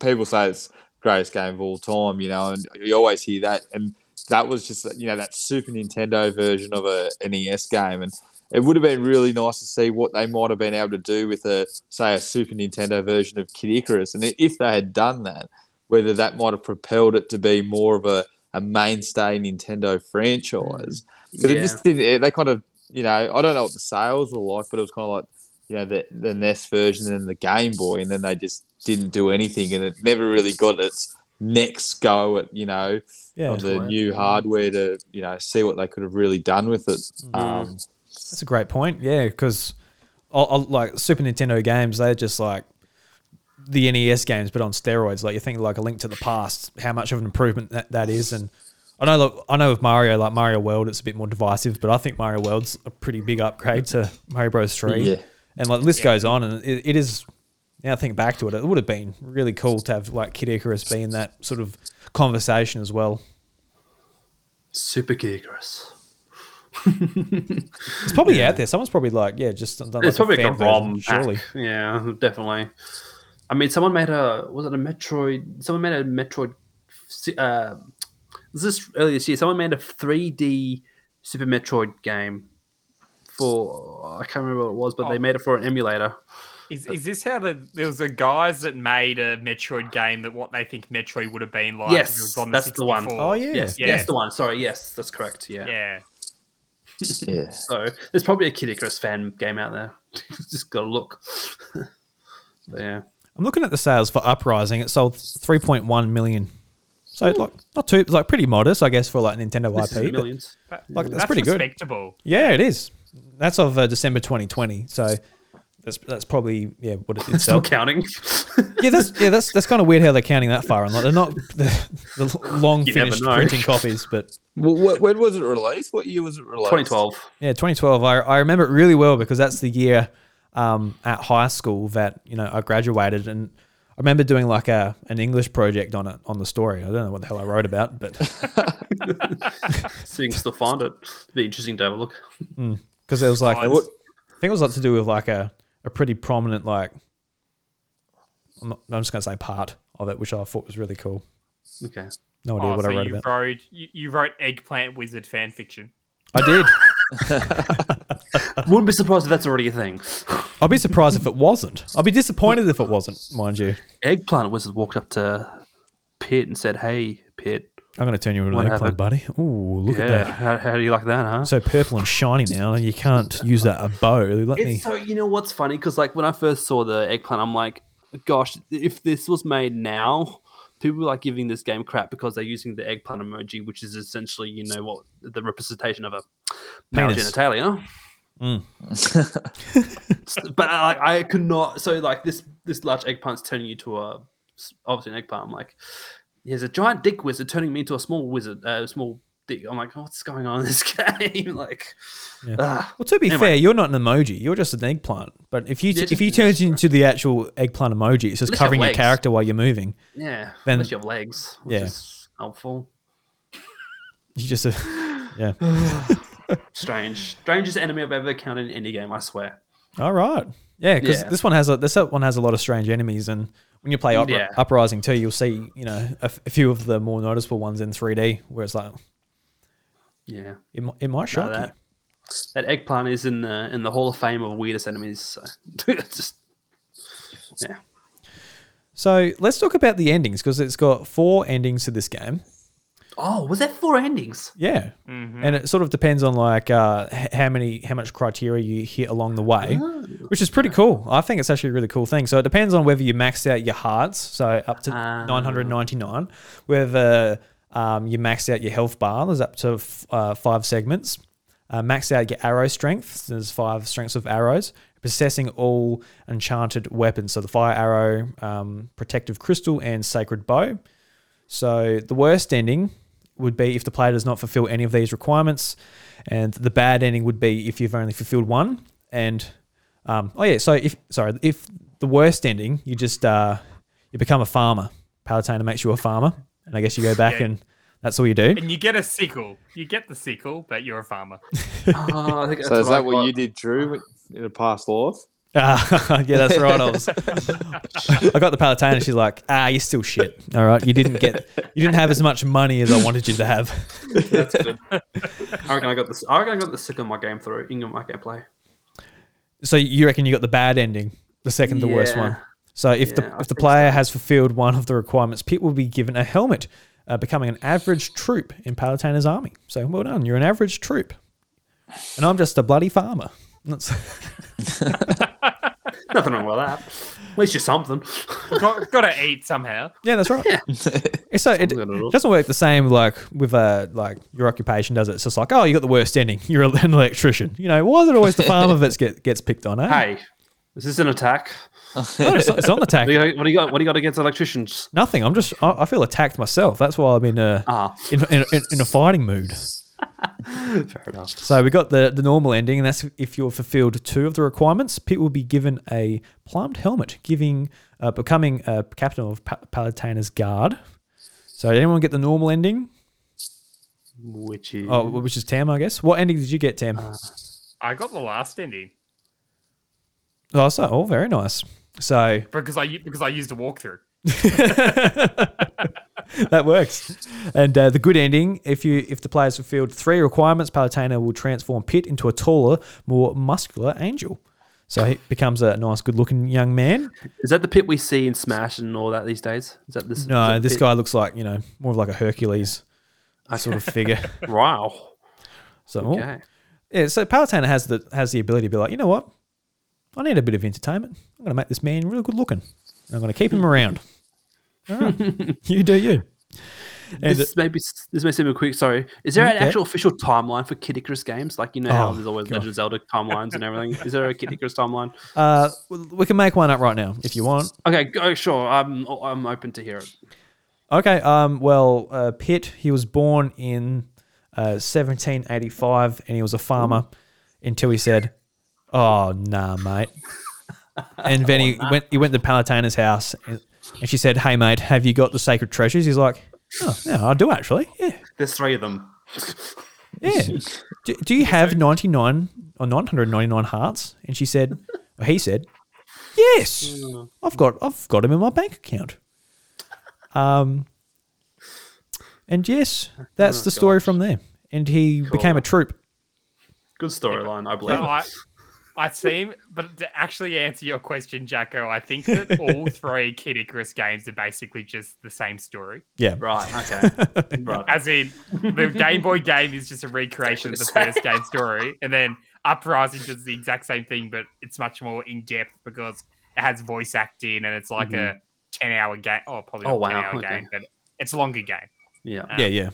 people say it's greatest game of all time, you know, and you always hear that. And that was just you know that Super Nintendo version of a NES game, and it would have been really nice to see what they might have been able to do with a say a Super Nintendo version of Kid Icarus, and if they had done that, whether that might have propelled it to be more of a, a mainstay Nintendo franchise. Because it just didn't. They kind of you know I don't know what the sales were like, but it was kind of like you know the the NES version and the Game Boy, and then they just didn't do anything, and it never really got its next go at you know Yeah. of the right. new hardware to you know see what they could have really done with it. Um, That's a great point. Yeah, because like Super Nintendo games, they're just like the NES games, but on steroids. Like you think like a Link to the Past, how much of an improvement that, that is, and I know look, I know with Mario, like Mario World, it's a bit more divisive, but I think Mario World's a pretty big upgrade to Mario Bros. Three. Yeah. and like the list Yeah. goes on, and it, it is. Now I think back to it, it would have been really cool to have like Kid Icarus be in that sort of conversation as well. Super Kid Icarus. It's probably out there. Someone's probably like, yeah, just done like it's probably a like a ROM. version, surely. Yeah, definitely. I mean, someone made a was it a Metroid? Someone made a Metroid. Uh, was this earlier this year? Someone made a 3D Super Metroid game for I can't remember what it was, but they Oh. made it for an emulator. Is, is this how the there was a guys that made a Metroid game that what they think Metroid would have been like? if it Yes, was on that's the one. Oh yeah. Yes, Yeah. that's the one. Sorry, yes, that's correct. Yeah. Yeah. Yeah. So there's probably a Kid Icarus fan game out there. Just gotta look. Yeah. I'm looking at the sales for Uprising. It sold 3.1 million. So like not too like pretty modest, I guess, for like Nintendo This IP. Millions. That- Like, that's pretty good. respectable. yeah, it is. That's of uh, December 2020. So that's that's probably yeah what it did Still sell. counting. yeah, that's yeah that's that's kind of weird how they're counting that far on. Like they're not the, the long you finished printing copies, but Well, wh- when was it released? What year was it released? 2012. Yeah, 2012. I, I remember it really well because that's the year um, at high school that you know I graduated, and I remember doing like a an English project on it on the story. I don't know what the hell I wrote about, but So you can still find it. It'd be interesting to have a look. because it was like Oh, I it's- think it was like to do with like a a pretty prominent like I'm, not, I'm just gonna say part of it, which I thought was really cool. Okay. No idea Oh, what so I wrote you about. wrote you, you wrote eggplant wizard fan fiction. I did. Wouldn't be surprised if that's already a thing. I'd be surprised if it wasn't. I'd be disappointed if it wasn't, mind you. Eggplant Wizard walked up to Pit and said, Hey, Pit. I'm gonna turn you into What an eggplant, buddy. Ooh, look yeah, at that. how, how do you like that, huh? so purple and shiny now. And you can't use that a bow. Let me. So you know what's funny because like when I first saw the eggplant, I'm like, gosh, if this was made now, people are like giving this game crap because they're using the eggplant emoji, which is essentially you know what the representation of a male Penis. genitalia. Mm. but I, I could not. So like this this large eggplant's turning you to a obviously an eggplant. I'm like, there's a giant dick wizard turning me into a small wizard, uh, small dick. I'm like, what's going on in this game? like, Yeah. ah. Well, to be Anyway. fair, you're not an emoji. You're just an eggplant. But if you Yeah, if you turn into the actual eggplant emoji, it's just Unless you covering your character while you're moving. yeah. Then- unless you have legs, which Yeah. is helpful. You just uh, yeah. Strange, strangest enemy I've ever encountered in any game. I swear. All right. Yeah, because Yeah. this one has a this one has a lot of strange enemies, and when you play Yeah. Uprising too, you'll see you know a, f- a few of the more noticeable ones in 3D, where it's like Yeah, it, it might No, shock you. that that eggplant is in the in the Hall of Fame of weirdest enemies. So just yeah. So let's talk about the endings because it's got four endings to this game. Oh, was that four endings? Yeah, Mhm. and it sort of depends on like uh, how many how much criteria you hit along the way, which is pretty cool. I think it's actually a really cool thing. So it depends on whether you maxed out your hearts, so up to Ah. 999, whether um, you maxed out your health bar, there's up to f- uh, five segments. Uh, max out your arrow strength, there's five strengths of arrows. Possessing all enchanted weapons, so the fire arrow, um, protective crystal, and sacred bow. So the worst ending would be if the player does not fulfill any of these requirements, and the bad ending would be if you've only fulfilled one. And um, oh yeah, so if sorry, if the worst ending, you just uh, you become a farmer. Palutena makes you a farmer, and I guess you go back Yeah. and that's all you do. And you get a sickle. You get the sickle, but you're a farmer. Oh, I think that's So is I that what got. you did, Drew, in a past life? Ah, yeah, that's right. I was. I got the Palutena. She's like, ah, you're still shit. All right, you didn't get, you didn't have as much money as I wanted you to have. That's good. I reckon I got this. I reckon I got the sick of my game through in my gameplay. So you reckon you got the bad ending, the second to worst one. So if Yeah, the I if the player so. has fulfilled one of the requirements, Pit will be given a helmet, uh, becoming an average troop in Palutena's army. So well done, you're an average troop, and I'm just a bloody farmer. That's, Nothing wrong with that. At least you're something. got, got to eat somehow. yeah, that's right. So it, Something it doesn't work the same like with uh, like your occupation does it. It's just like oh, you got the worst ending. You're an electrician. You know why is it always the farmer that get, gets picked on? Eh? Hey, is this an attack? No, it's, it's on the tack. What do you, what do you got? What do you got against electricians? Nothing. I'm just I, I feel attacked myself. That's why I'm in a Ah, in, in, in, in a fighting mood. fair enough. So we got the the normal ending, and that's if you've fulfilled two of the requirements. Pete will be given a plumed helmet, giving uh, becoming a captain of pa- Palutena's guard. So did anyone get the normal ending? Which is Oh, which is Tam, I guess. What ending did you get, Tam? I got the last ending oh, so oh, very nice. So because I u- because I used a walkthrough. that works. And uh, the good ending, if you if the players fulfilled three requirements, Palutena will transform Pit into a taller, more muscular angel. So he becomes a nice, good-looking young man. Is that the pit we see in Smash and all that these days? Is that this? No, that this pit? guy looks like you know more of like a Hercules sort of figure. Wow. So oh, Okay. yeah, so Palutena has the has the ability to be like, you know what, I need a bit of entertainment. I'm going to make this man really good looking. I'm going to keep him around. Right. you do you. And this maybe this may seem a quick. Sorry, is there an Okay. actual official timeline for Kid Icarus games? Like you know how Oh, there's always God. Legend of Zelda timelines and everything. Is there a Kid Icarus timeline? uh, we can make one up right now if you want. Okay, go sure. I'm I'm open to hear it. Okay. Um. Well, uh, Pit. He was born in uh, 1785, and he was a farmer until he said, "Oh nah, mate." And then he went. He went to Palutena's house, and, and she said, "Hey, mate, have you got the sacred treasures?" He's like, "Oh, yeah, I do actually. Yeah, There's three of them. yeah. do, do you have 99 or 999 hearts?" And she said, or he said, "Yes, I've got. I've got him in my bank account." Um. And yes, that's Oh, the story gosh. from there. And he became a troop. Good storyline, I believe. So I, I seem, but to actually answer your question, Jacko, I think that all three Kid Icarus games are basically just the same story. Yeah. Right. Okay. right. As in, the Game Boy game is just a recreation of the first game story, and then Uprising does the exact same thing, but it's much more in depth because it has voice acting and it's like a mm-hmm. ten-hour game. Oh, probably oh, not Oh, wow, ten-hour okay. game, but it's a longer game. Yeah. Um, yeah, yeah.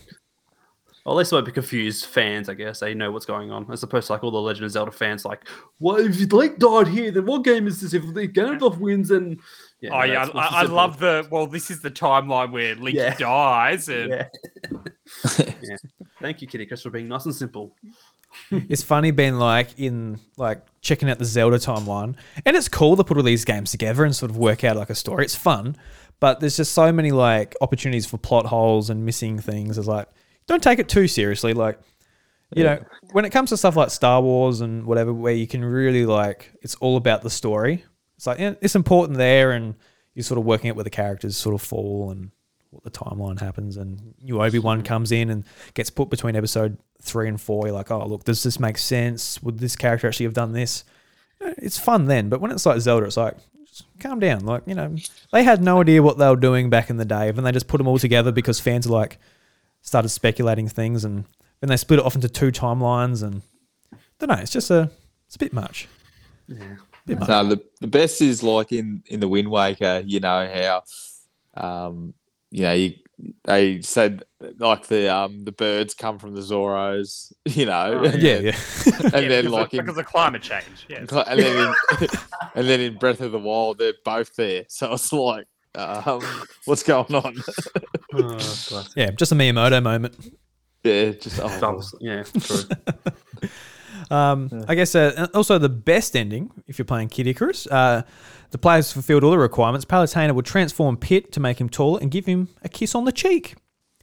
Well, at least it won't be confused fans, I guess. They know what's going on, as opposed to like all the Legend of Zelda fans, like, "What if Link died here? Then what game is this? If the Ganondorf wins, and yeah, oh no, yeah, I, I love the. Well, this is the timeline where Link Yeah. dies, and Yeah. yeah. Thank you, Kid Icarus, for being nice and simple. It's funny being like in like checking out the Zelda timeline, and it's cool to put all these games together and sort of work out like a story. It's fun, but there's just so many like opportunities for plot holes and missing things. It's like don't take it too seriously. Like you know, when it comes to stuff like Star Wars and whatever, where you can really like it's all about the story. It's like it's important there, and you're sort of working out where the characters sort of fall and what the timeline happens. And new Obi Wan comes in and gets put between episode three and four. You're like, oh look, does this make sense? Would this character actually have done this? It's fun then, but when it's like Zelda, it's like calm down. Like you know, they had no idea what they were doing back in the day, and they just put them all together because fans are like started speculating things, and then they split it off into two timelines, and I don't know. It's just a it's a bit much. Yeah. Bit much. No, the, the best is like in in the Wind Waker. You know how, um, you know you, they said like the um the birds come from the Zoras. You know, Oh, and Yeah, then, yeah. and Yeah, then because, like of, in, because of climate change. Yes. and then in, and then in Breath of the Wild, they're both there. So it's like, um, what's going on? Oh. Yeah, just a Miyamoto moment. yeah, just oh, Dumps. Yeah, true. Um, I guess uh, also the best ending, if you're playing Kid Icarus, uh, the players fulfilled all the requirements. Palutena would transform Pit to make him taller and give him a kiss on the cheek.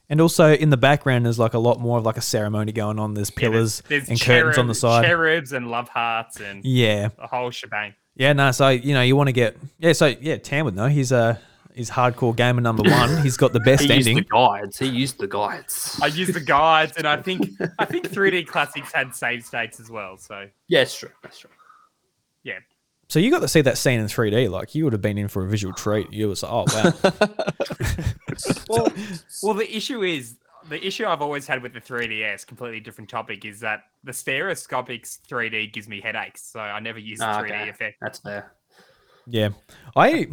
And also in the background, there's like a lot more of like a ceremony going on. There's pillars There's and curtains on the cherub- side. cherubs and love hearts and Yeah, the whole shebang. yeah. No, so you know you want to get yeah. So yeah, Tam would know. He's uh, he's hardcore gamer number one. He's got the best ending. he used the guides. He used the guides. I used the guides, and I think I think 3D Classics had save states as well. So Yeah, it's true. That's true. yeah, So you got to see that scene in 3D. Like you would have been in for a visual treat. You was like, oh wow. well, well, the issue is the issue I've always had with the 3DS. Completely different topic is that the stereoscopic 3D gives me headaches, so I never use the Ah, 3D okay. effect. That's fair. Yeah, I,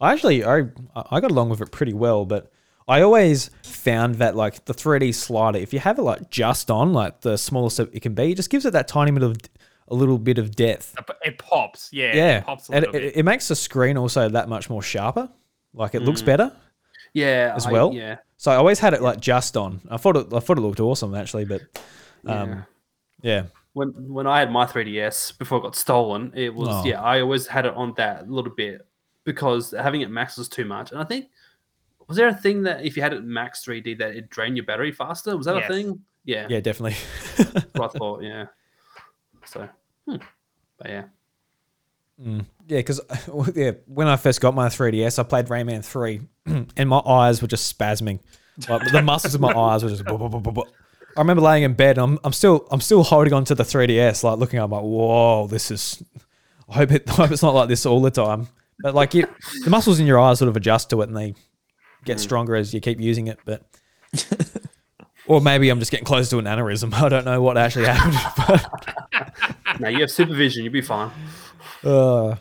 I actually, I, I got along with it pretty well, but I always found that like the 3D slider, if you have it like just on, like the smallest it can be, it just gives it that tiny bit of, a little bit of depth. It pops, yeah, Yeah, it pops a little it, bit. it makes the screen also that much more sharper. Like it Mm. looks better. Yeah. As I- well? Yeah. So I always had it like just on. I thought it, I thought it looked awesome actually, but Yeah. um, yeah, when when I had my 3DS before it got stolen, it was Oh. yeah, I always had it on that little bit because having it max was too much. And I think was there a thing that if you had it max 3D that it drained your battery faster? Was that Yes. a thing? Yeah, yeah, definitely. that's what I thought. Yeah. So, hmm. but yeah, Mm. Yeah, because yeah, when I first got my 3DS, I played Rayman 3, and my eyes were just spasming. Like the muscles in my eyes were just. buh, buh, buh, buh, buh. I remember laying in bed. And I'm I'm still I'm still holding on to the 3DS, like looking. I'm like, whoa, this is. I hope it I hope it's not like this all the time. But like you, the muscles in your eyes sort of adjust to it and they get stronger as you keep using it. But or maybe I'm just getting close to an aneurysm. I don't know what actually happened. But no, you have supervision. You'll be fine. Uh,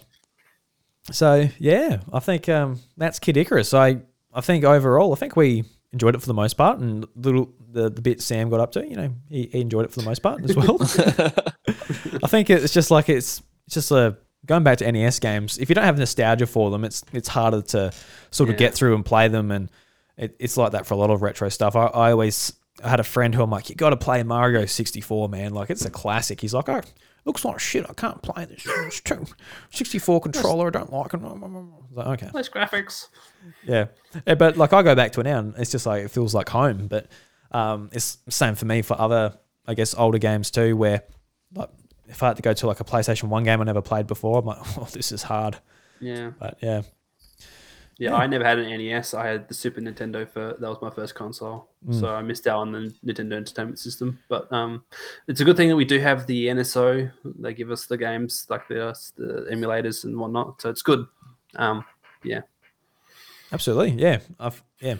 so yeah, I think um, that's Kid Icarus. I I think overall, I think we enjoyed it for the most part, and little the the bit Sam got up to, you know, he, he enjoyed it for the most part as well. I think it's just like it's it's just a going back to NES games. If you don't have nostalgia for them, it's it's harder to sort of Yeah. get through and play them, and it, it's like that for a lot of retro stuff. I, I always I had a friend who I'm like, you got to play Mario 64, man. Like it's a classic. He's like, oh, looks like shit. I can't play this. It's too 64 controller. I don't like it. Like, okay. Nice graphics. Yeah. Yeah, but like I go back to it now and it's just like it feels like home. But um, it's same for me for other, I guess, older games too, where like if I had to go to like a PlayStation 1 game I never played before, I'm like, oh, this is hard. Yeah. But yeah. Yeah, I never had an NES. I had the Super Nintendo for that was my first console, Mm. so I missed out on the Nintendo Entertainment System. But um, it's a good thing that we do have the NSO. They give us the games like the the emulators and whatnot, so it's good. Um, yeah, Absolutely. Yeah. I've, yeah.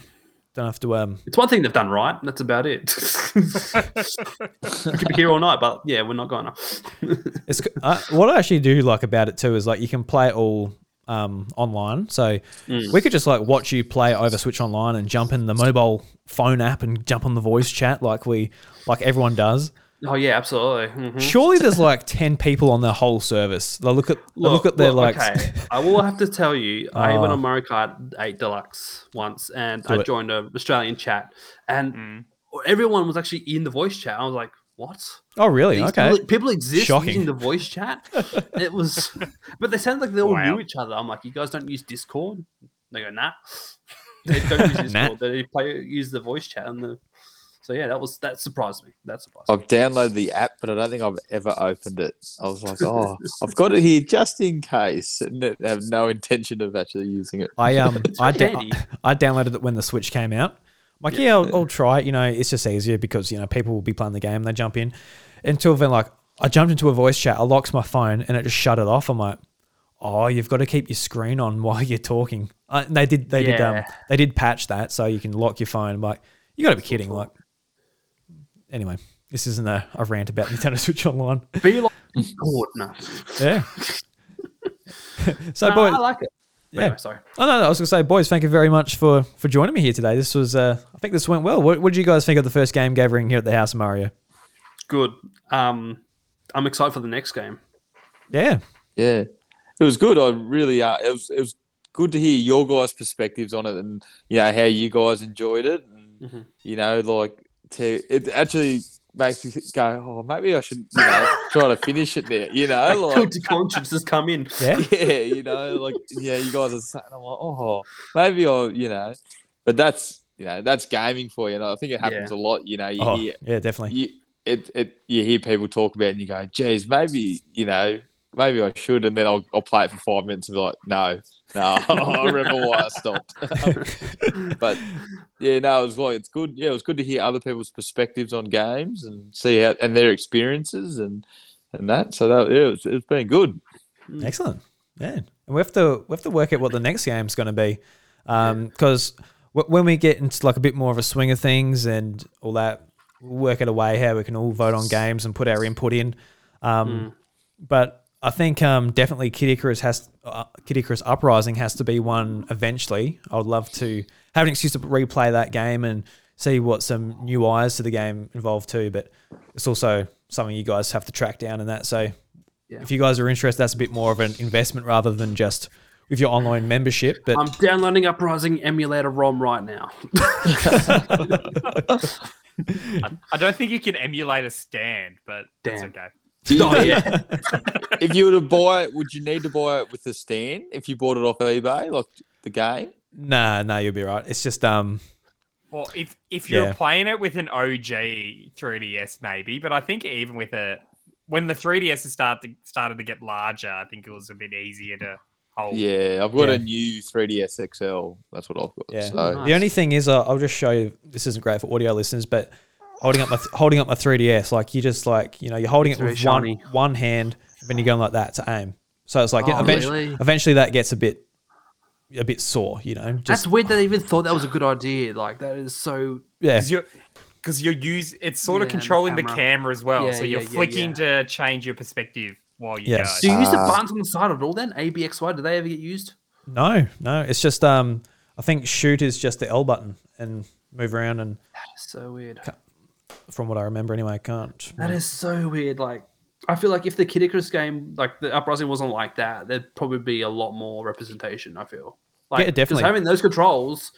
Don't have to, um, it's one thing they've done right. That's about it. we could be here all night, but yeah, we're not going to. It's uh, what I actually do like about it too is like you can play it all um, online. So Mm. we could just like watch you play over Switch Online and jump in the mobile phone app and jump on the voice chat like we like everyone does. Oh yeah, absolutely. Mhm. Surely there's like ten people on the whole service. They look at they look, at their look, like Okay, I will have to tell you, I went Oh. on Mario Kart 8 Deluxe once, and Do I it. joined a Australian chat, and Mm. everyone was actually in the voice chat. I was like, "What? oh really These okay People, people exist Shocking. using the voice chat." it was, but they sound like they all Wow. knew each other. I'm like, "You guys don't use Discord?" They go, "Nah." They don't use Nah. Discord. They play use the voice chat and the. So yeah, that was that surprised me. That surprised. I've downloaded the app, but I don't think I've ever opened it. I was like, oh, I've got it here just in case, and I have no intention of actually using it. I um I, da- handy. I downloaded it when the Switch came out. I'm like, yeah, I'll, I'll try it. You know, it's just easier because you know people will be playing the game. They jump in. Until then, like I jumped into a voice chat. I locked my phone and it just shut it off. I'm like, oh, you've got to keep your screen on while you're talking. Uh, they did. They did. Um, they did patch that so you can lock your phone. I'm like, you got to be kidding. Like, anyway, this isn't a, a rant about Nintendo Switch Online. Be like Discord. No. Yeah. so, No, boy, I like it. Yeah. Anyway, sorry. Oh no, no, I was gonna say, boys, thank you very much for for joining me here today. This was, uh, I think this went well. What, what did you guys think of the first game gathering here at the House of Mario? Good. Um, I'm excited for the next game. Yeah, Yeah, it was good. I really, uh, it was, it was good to hear your guys' perspectives on it, and you know how you guys enjoyed it, and Mhm. you know, like to it actually makes me go, oh, maybe I should, you know, try to finish it there. You know, like Guilty conscience has come in. yeah, yeah, you know, like yeah, you guys are saying, I'm like, oh, maybe I'll, you know, but that's you know that's gaming for you, and I think it happens a lot. You know, you oh, hear yeah, definitely. you it, it you hear people talk about it and you go, geez, maybe you know, maybe I should, and then I'll I'll play it for five minutes and be like, no, no, I remember why I stopped. but yeah, no, it was like it's good. Yeah, it was good to hear other people's perspectives on games and see how and their experiences and and that. So that yeah, it's it's been good. Mm. Excellent. Yeah, and we have to we have to work out what the next game's going to be, um, because w- when we get into like a bit more of a swing of things and all that, we'll work out a way how we can all vote on games and put our input in. Um, mm. But I think um, definitely Kid Icarus has uh, Kid Icarus Uprising has to be one eventually. I would love to have an excuse to replay that game and see what some new eyes to the game involved too. But it's also something you guys have to track down and that. So Yeah. if you guys are interested, that's a bit more of an investment rather than just with your online membership. But I'm downloading Uprising emulator ROM right now. I don't think you can emulate a stand, but that's okay. oh yeah. if you were to buy it, would you need to buy it with a stand if you bought it off eBay, like the game? nah, nah, you'll be right. It's just um, Well, if if you're Yeah. playing it with an OG 3DS, maybe, but I think even with a when the 3DS started to, started to get larger, I think it was a bit easier to hold. Yeah, I've got Yeah. a new 3DS XL. That's what I've got. Yeah. So Nice. The only thing is, uh, I'll just show you. This isn't great for audio listeners, but holding up my holding up my 3ds, like you just like you know you're holding It's it with very one one hand, and then you're going like that to aim. So it's like Oh, eventually, really? eventually that gets a bit a bit sore, you know. Just That's weird that they even thought that was a good idea. Like that is so. yeah, because you're because you're use it's sort of Yeah, and the controlling the camera. camera as well. Yeah, so you're yeah, yeah, flicking yeah. to change your perspective while you Yes. Do go. you use the Uh, buttons on the side at all? Then A, B, X, Y. Do they ever get used? no, no. It's just um, I think shoot is just the L button and move around, and That's so weird. From what I remember anyway, I can't. That is so weird. Like, I feel like if the Kid Icarus game, like the Uprising, wasn't like that, there'd probably be a lot more representation. I feel like Yeah, definitely. having those controls.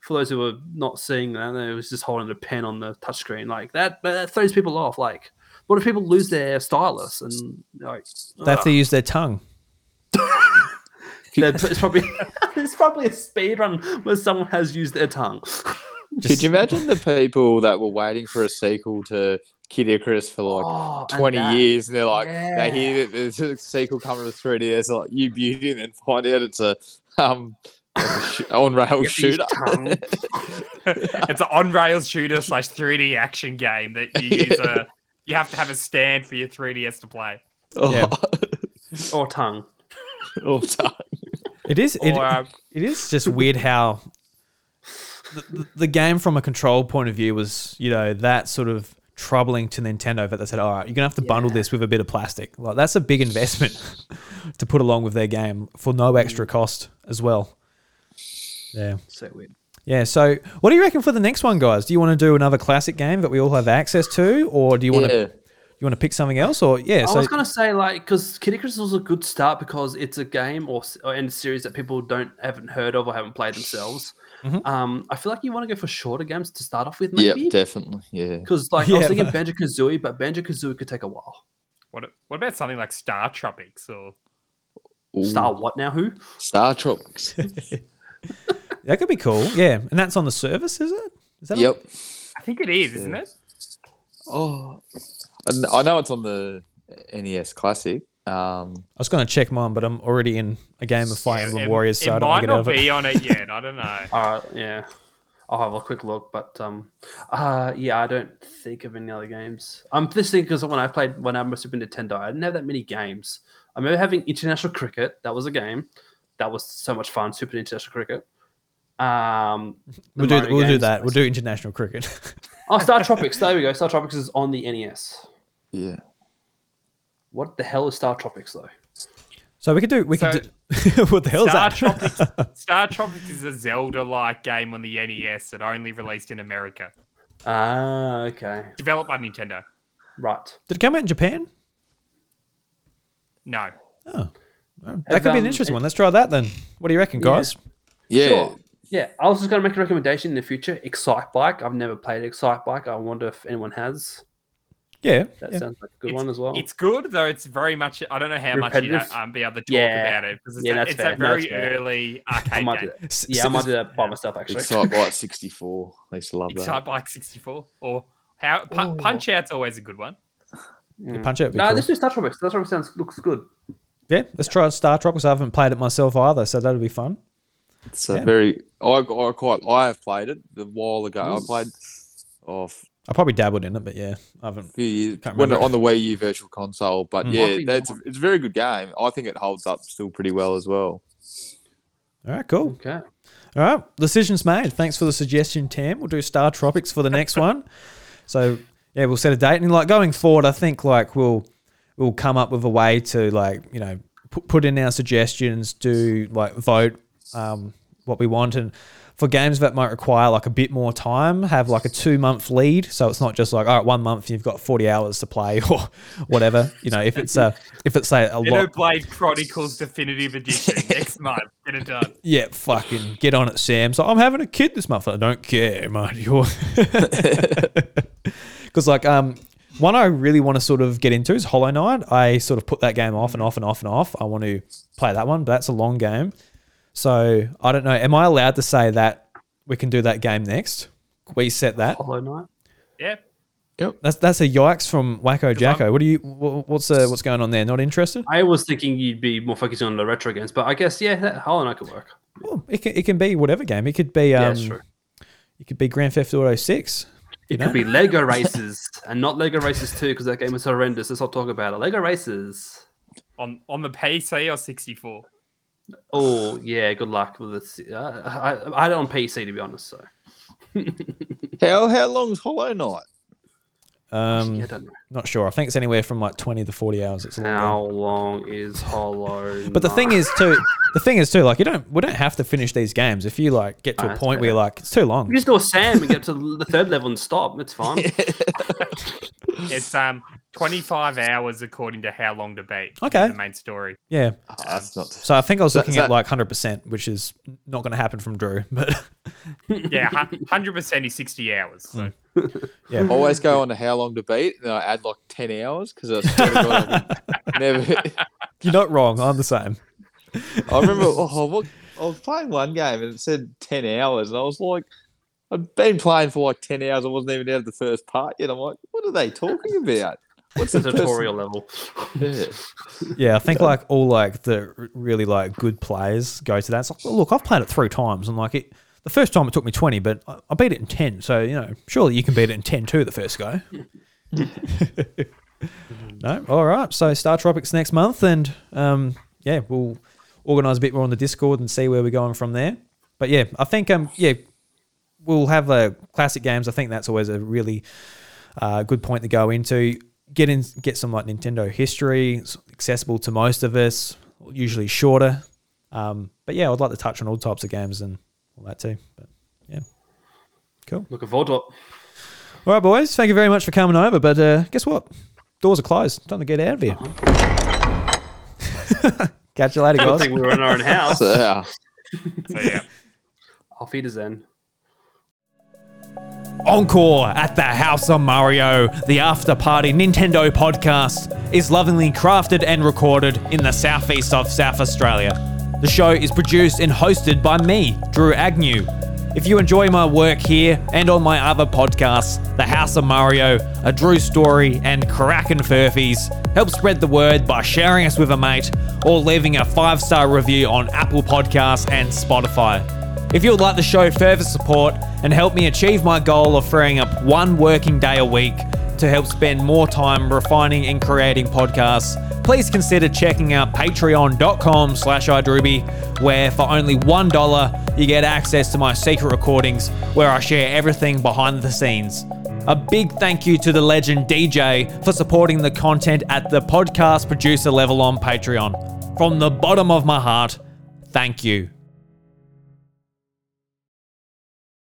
For those who are not seeing that, it was just holding a pen on the touchscreen like that. That throws people off. Like, what if people lose their stylus and like They have to use their tongue. It's probably it's probably a speed run where someone has used their tongue. Could you imagine the people that were waiting for a sequel to Kid Icarus for like Oh, and 20 that- years and they're like, Yeah. they hear that there's a sequel coming to 3DS, like, you beauty, and then find out it's a um like a sh- on rail shooter. it's an on rails shooter slash 3D action game that you use a you have to have a stand for your 3DS to play. Yeah. or tongue. All time. It is. It, Or uh, it is just weird how the, the, the game from a control point of view was, you know, that sort of troubling to Nintendo that they said, all right, you're gonna have to bundle Yeah. Mm. this with a bit of plastic. Like that's a big investment to put along with their game for no extra cost as well. Yeah. So weird. Yeah. So, what do you reckon for the next one, guys? Do you want to do another classic game that we all have access to, or do you want to Yeah. you want to pick something else? Or yeah, I so was gonna say like because Kid Icarus was a good start because it's a game or, s- or in a series that people don't haven't heard of or haven't played themselves. Mhm. Um, I feel like you want to go for shorter games to start off with, Yep, maybe. definitely. Yeah. Because like I was thinking but- Banjo Kazooie, but Banjo Kazooie could take a while. what what about something like Star Tropics or Ooh, Star what now? Who? Star Tropics. that could be cool. Yeah, and that's on the service, is it? Is that yep. I think it is, isn't it? Oh, I know it's on the NES Classic. Um, I was going to check mine, but I'm already in a game of Fire Yeah, Emblem it- Warriors, so it I don't might want to get out not of it. be on it yet. I don't know. Uh, yeah. I'll have a quick look, but um, uh, yeah, I don't think of any other games. I'm just thinking because when I played when I must was Super Nintendo, I didn't have that many games. I remember having International Cricket. That was a game. That was so much fun. Super International Cricket. Um, We'll do we'll do that. We'll do international cricket. Oh, Star Tropics. There we go. Star Tropics is on the NES. yeah. What the hell is Star Tropics though? so we could do we So- could do, what the hell's Star that? Tropics, Star Tropics is a Zelda-like game on the NES that only released in America, Ah, okay, developed by Nintendo. right. Did it come out in Japan? No, Oh, well, that Have, could be an um, interesting it- one. Let's try that then. What do you reckon, Yeah. guys? Yeah. Sure. Yeah, I was just going to make a recommendation in the future. Excite Bike. I've never played Excite Bike. I wonder if anyone has. Yeah, That yeah. sounds like a good It's- one as well. it's good though. It's very much. I don't know how much you Repetitive? um, be able to talk Yeah. about it because it's, Yeah, a, it's fair. a No, very fair. early I arcade might game. do that. S- Yeah, I might do that by myself actually. Excite Bike 64. I used to love that. Excite Bike 64 or how Pu- Punch Out's always a good one. Mm. Punch Out would be No, cool. this is Star Tropics. Star Tropics sounds looks good. Yeah, let's try Star Tropics. I haven't played it myself either, so that'll be fun. It's a Yeah. very. I, I quite. I have played it a while ago. I played. Oh, f- I probably dabbled in it, but yeah, I haven't. few years when, on the Wii U Virtual Console. But Mm. yeah, that's it's a very good game. I think it holds up still pretty well as well. All right, cool. Okay. All right, decisions made. Thanks for the suggestion, Tam. We'll do Star Tropics for the next one. So yeah, we'll set a date, and like going forward, I think like we'll we'll come up with a way to like you know put, put in our suggestions, do like vote um, what we want, and for games that might require like a bit more time, have like a two month lead, so it's not just like all right, one month you've got forty hours to play or whatever. You know, if it's a if it's say a lot. Xenoblade Chronicles Definitive Edition next month. Get it done. Yeah, fucking get on it, Sam. So I'm having a kid this month. I don't care, mate. You're because like um one I really want to sort of get into is Hollow Knight. I sort of put that game off and off and off and off. I want to play that one, but that's a long game. So I don't know. Am I allowed to say that we can do that game next? We set that. Hollow Knight. Yeah. Yep. That's that's a yikes from Wacko I'm- Jacko. What do you? What's uh, what's going on there? Not interested? I was thinking you'd be more focusing on the retro games, but I guess yeah, that Hollow Knight could work. Well, it can, it can be whatever game. It could be Yeah, um, that's true. it could be Grand Theft Auto Six. It know? could be Lego Racers and not Lego Racers 2 because that game is horrendous. Let's not talk about it. Lego Racers. on on the PC or 64. Oh yeah, good luck with this. Uh, I, I it on PC to be honest. So How how long's Hollow Knight? Um, yeah, I don't sure. I think it's anywhere from like 20 to 40 hours. It's a long. How long is Hollow? But the thing is too, the thing is too, like you don't, we don't have to finish these games. If you like get to Ah, a that's point where you're like, it's too long. you just do a Sam and get to the third level and stop. It's fine. It's um 25 hours according to how long to beat. Okay. The main story. Yeah. Oh, that's not. So I think I was looking so- at like 100%, which is not going to happen from Drew. But Yeah, 100% is 60 hours. So. Yeah. always go on to how long to beat, and I add like ten hours because I swear to God, I never. You're not wrong. I'm the same. I remember oh, what, I was playing one game and it said ten hours, and I was like, I'd been playing for like ten hours. I wasn't even out of the first part yet. I'm like, what are they talking about? What's the the tutorial level. Yeah. Yeah, I think like all like the really like good players go to that. It's like, well, look, I've played it three times, and like it, the first time it took me 20, but I, I beat it in 10. So you know, surely you can beat it in 10 too the first go. no, all right. So Star Tropics next month, and um, yeah, we'll organize a bit more on the Discord and see where we're going from there. But yeah, I think um, yeah, we'll have uh, classic games. I think that's always a really uh, good point to go into. Get in, get some like Nintendo history, it's accessible to most of us. Usually shorter, um, but yeah, I'd like to touch on all types of games and all that too. But yeah, cool. Looking forward to it. All right, boys, thank you very much for coming over. But uh, guess what? Doors are closed. Time to get out of here. Catch you later, I guys. think we were in our own house. So, yeah. So yeah. Auf Wiedersehen. Encore at the House of Mario, the after party Nintendo podcast, is lovingly crafted and recorded in the southeast of South Australia. The show is produced and hosted by me, Drew Agnew. If you enjoy my work here and on my other podcasts, The House of Mario, A Drew Story, and Kraken Furfies, help spread the word by sharing us with a mate or leaving a five star review on Apple Podcasts and Spotify. If you would like to show further support and help me achieve my goal of freeing up one working day a week to help spend more time refining and creating podcasts, please consider checking out patreon.com slash idruby, where for only $1 you get access to my secret recordings where I share everything behind the scenes. A big thank you to the legend DJ for supporting the content at the podcast producer level on Patreon. From the bottom of my heart, thank you.